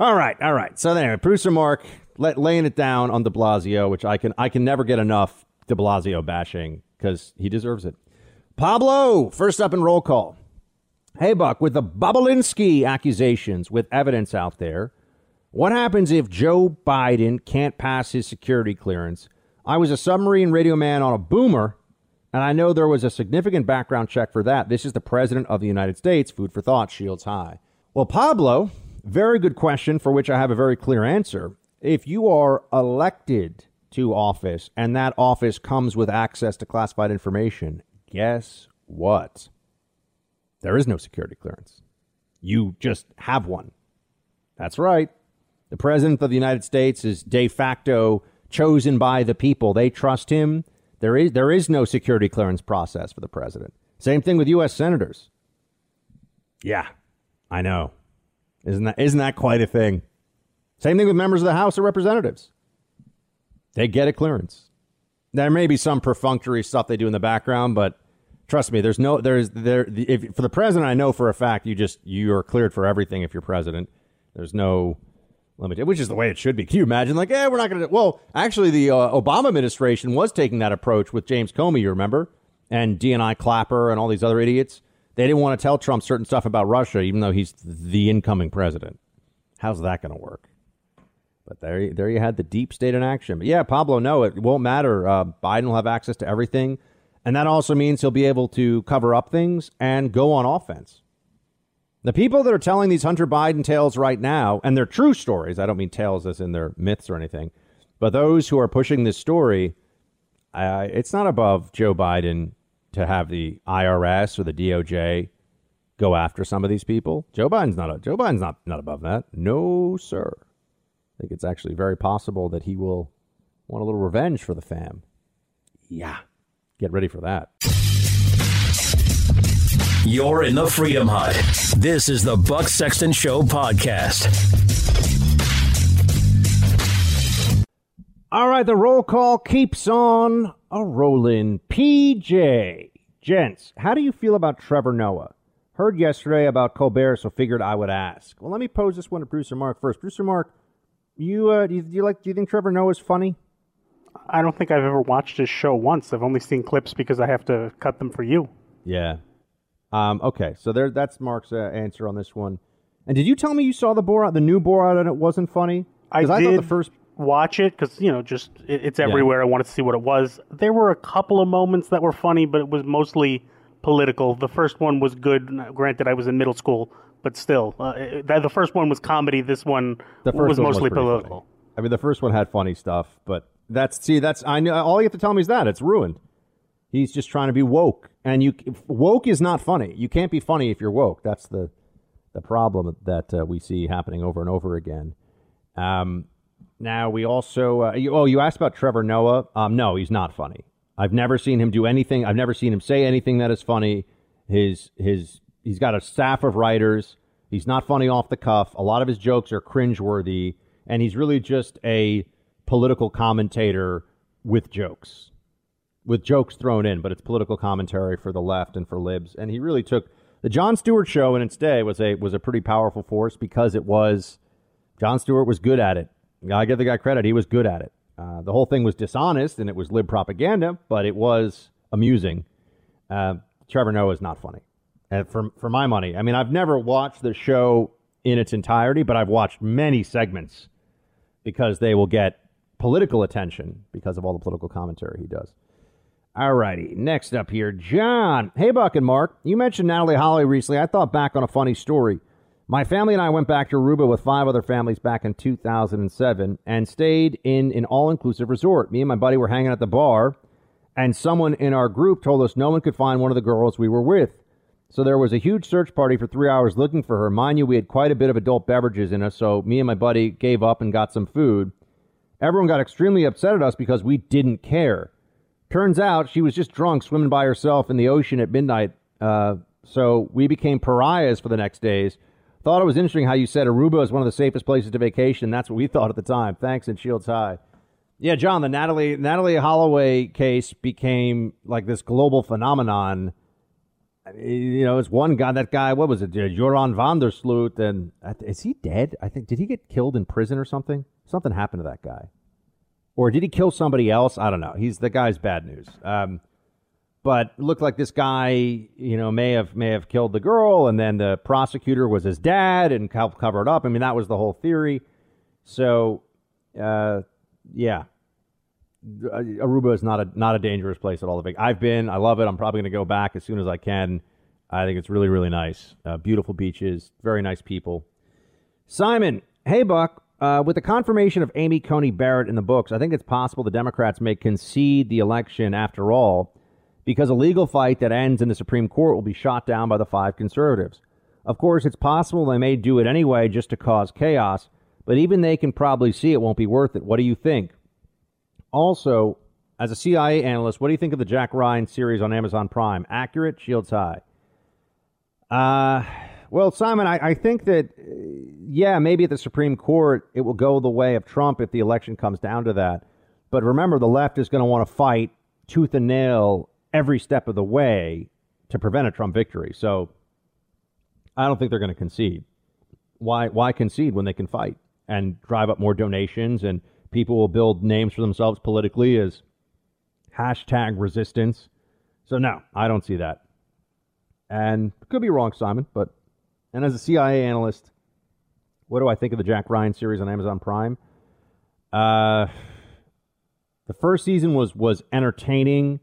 All right, all right. So there, anyway, producer Mark let, laying it down on De Blasio, which I can I can never get enough De Blasio bashing because he deserves it. Pablo, first up in roll call. Hey Buck, with the Bobulinski accusations with evidence out there, what happens if Joe Biden can't pass his security clearance? I was a submarine radio man on a boomer, and I know there was a significant background check for that. This is the President of the United States. Food for thought, shields high. Well, Pablo, very good question for which I have a very clear answer. If you are elected to office and that office comes with access to classified information, guess what? There is no security clearance. You just have one. That's right. The President of the United States is de facto chosen by the people. They trust him. There is, there is no security clearance process for the President. Same thing with U.S. Senators. Yeah, I know. Isn't that, isn't that quite a thing? Same thing with members of the House of Representatives. They get a clearance. There may be some perfunctory stuff they do in the background, but trust me, there's no there's there if for the president I know for a fact you just you are cleared for everything if you're president. There's no limit, which is the way it should be. Can you imagine? Like, yeah, we're not going to. Well, actually, the uh, Obama administration was taking that approach with James Comey. You remember, and DNI Clapper and all these other idiots. They didn't want to tell Trump certain stuff about Russia, even though he's the incoming president. How's that going to work? But there, there you had the deep state in action. But yeah, Pablo, no, it won't matter. Uh, Biden will have access to everything, and that also means he'll be able to cover up things and go on offense. The people that are telling these Hunter Biden tales right now, and they're true stories, I don't mean tales as in their myths or anything, but those who are pushing this story, uh, it's not above Joe Biden to have the IRS or the DOJ go after some of these people. Joe Biden's not a, Joe Biden's not not above that. No, sir. I think it's actually very possible that he will want a little revenge for the fam. Yeah. Get ready for that. You're in the Freedom Hut. This is the Buck Sexton Show podcast. All right, the roll call keeps on a rolling. PJ, gents, how do you feel about Trevor Noah? Heard yesterday about Colbert, so figured I would ask. Well, let me pose this one to Producer Mark first. Producer Mark, you uh, do you, do you like? Do you think Trevor Noah is funny? I don't think I've ever watched his show once. I've only seen clips because I have to cut them for you. Yeah. Um, okay, so there. That's Mark's uh, answer on this one. And did you tell me you saw the Borat, the new Borat, and it wasn't funny? I 'Cause did thought the first. watch it because you know just it, it's everywhere. I wanted to see what it was. There were a couple of moments that were funny, but it was mostly political. The first one was good. Granted, I was in middle school, but still, uh, the first one was comedy. This one The first was one mostly funny. political. I mean, the first one had funny stuff, but that's see, that's I know. All you have to tell me is that it's ruined. He's just trying to be woke, and you woke is not funny. You can't be funny if you're woke. That's the the problem that uh, we see happening over and over again. Um, now we also uh, you, oh you asked about Trevor Noah. Um, no, he's not funny. I've never seen him do anything. I've never seen him say anything that is funny. His his he's got a staff of writers. He's not funny off the cuff. A lot of his jokes are cringeworthy, and he's really just a political commentator with jokes, with jokes thrown in. But it's political commentary for the left and for libs. And he really took the Jon Stewart show in its day was a was a pretty powerful force because it was Jon Stewart was good at it. I give the guy credit; he was good at it. Uh, the whole thing was dishonest and it was lib propaganda, but it was amusing. Uh, Trevor Noah is not funny, and Uh, for for my money, I mean, I've never watched the show in its entirety, but I've watched many segments because they will get political attention because of all the political commentary he does. All righty, next up here, John. Hey, Buck and Mark. You mentioned Natalie Holly recently. I thought back on a funny story. My family and I went back to Aruba with five other families back in 2007 and stayed in an all inclusive resort. Me and my buddy were hanging at the bar, and someone in our group told us no one could find one of the girls we were with. So there was a huge search party for three hours looking for her. Mind you, we had quite a bit of adult beverages in us, so me and my buddy gave up and got some food. Everyone got extremely upset at us because we didn't care. Turns out she was just drunk swimming by herself in the ocean at midnight. Uh, so we became pariahs for the next days. Thought it was interesting how you said Aruba is one of the safest places to vacation. That's what we *laughs* thought at the time. Thanks and Shields High. Yeah, John, the Natalee Natalee Holloway case became like this global phenomenon. You know, it's one guy. That guy, what was it? uh, Joran van der Sloot, and is he dead? I think did he get killed in prison or something? Something happened to that guy, or did he kill somebody else? I don't know. He's the guy's bad news. Um, but looked like this guy, you know, may have may have killed the girl, and then the prosecutor was his dad and helped cover it up. I mean, that was the whole theory. So, uh, yeah, Aruba is not a not a dangerous place at all. I've been, I love it. I'm probably going to go back as soon as I can. I think it's really really nice. Uh, beautiful beaches, very nice people. Simon, hey Buck. Uh, with the confirmation of Amy Coney Barrett in the books, I think it's possible the Democrats may concede the election after all, because a legal fight that ends in the Supreme Court will be shot down by the five conservatives. Of course, it's possible they may do it anyway just to cause chaos, but even they can probably see it won't be worth it. What do you think? Also, as a CIA analyst, what do you think of the Jack Ryan series on Amazon Prime? Accurate, shields high. Uh, well, Simon, I, I think that, uh, yeah, maybe at the Supreme Court it will go the way of Trump if the election comes down to that. But remember, the left is going to want to fight tooth and nail every step of the way to prevent a Trump victory. So I don't think they're going to concede. Why, why concede when they can fight and drive up more donations and people will build names for themselves politically as hashtag resistance? So, no, I don't see that. And could be wrong, Simon, but and as a CIA analyst, what do I think of the Jack Ryan series on Amazon Prime? Uh, the first season was was entertaining,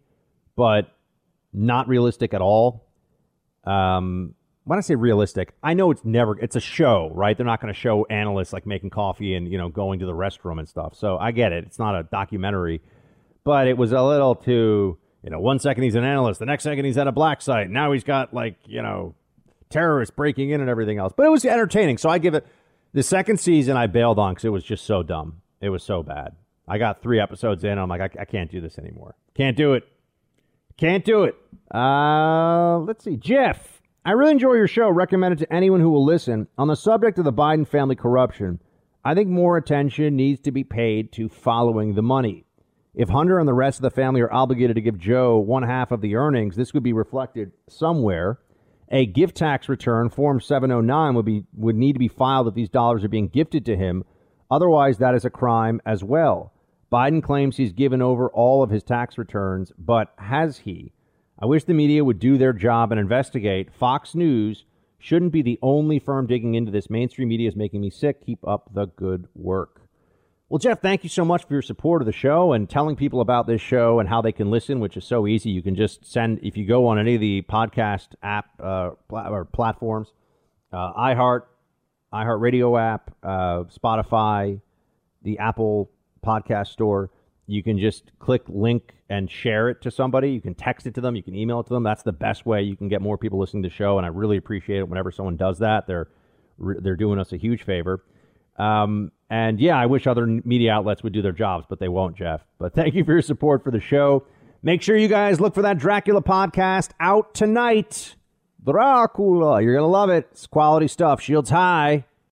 but not realistic at all. Um, when I say realistic, I know it's never it's a show, right? They're not going to show analysts like making coffee and you know going to the restroom and stuff. So I get it. It's not a documentary, but it was a little too you know one second he's an analyst, the next second he's at a black site. Now he's got like you know terrorists breaking in and everything else. But it was entertaining. So I give it the second season. I bailed on because it was just so dumb. It was so bad. I got three episodes in. I'm like, I, I can't do this anymore. Can't do it. Can't do it. Uh, let's see. Jeff, I really enjoy your show. Recommend it to anyone who will listen. On the subject of the Biden family corruption, I think more attention needs to be paid to following the money. If Hunter and the rest of the family are obligated to give Joe one half of the earnings, this would be reflected somewhere. A gift tax return, Form 709, would be would need to be filed if these dollars are being gifted to him. Otherwise, that is a crime as well. Biden claims he's given over all of his tax returns, but has he? I wish the media would do their job and investigate. Fox News shouldn't be the only firm digging into this. Mainstream media is making me sick. Keep up the good work. Well, Jeff, thank you so much for your support of the show and telling people about this show and how they can listen, which is so easy. You can just send, if you go on any of the podcast app uh, or platforms, uh, iHeart, iHeart Radio app, uh, Spotify, the Apple podcast store. You can just click link and share it to somebody. You can text it to them. You can email it to them. That's the best way you can get more people listening to the show. And I really appreciate it whenever someone does that. They're they're doing us a huge favor. Um, and yeah, I wish other media outlets would do their jobs, but they won't, Jeff. But thank you for your support for the show. Make sure you guys look for that Dracula podcast out tonight. Dracula, you're gonna love it. It's quality stuff. Shields high.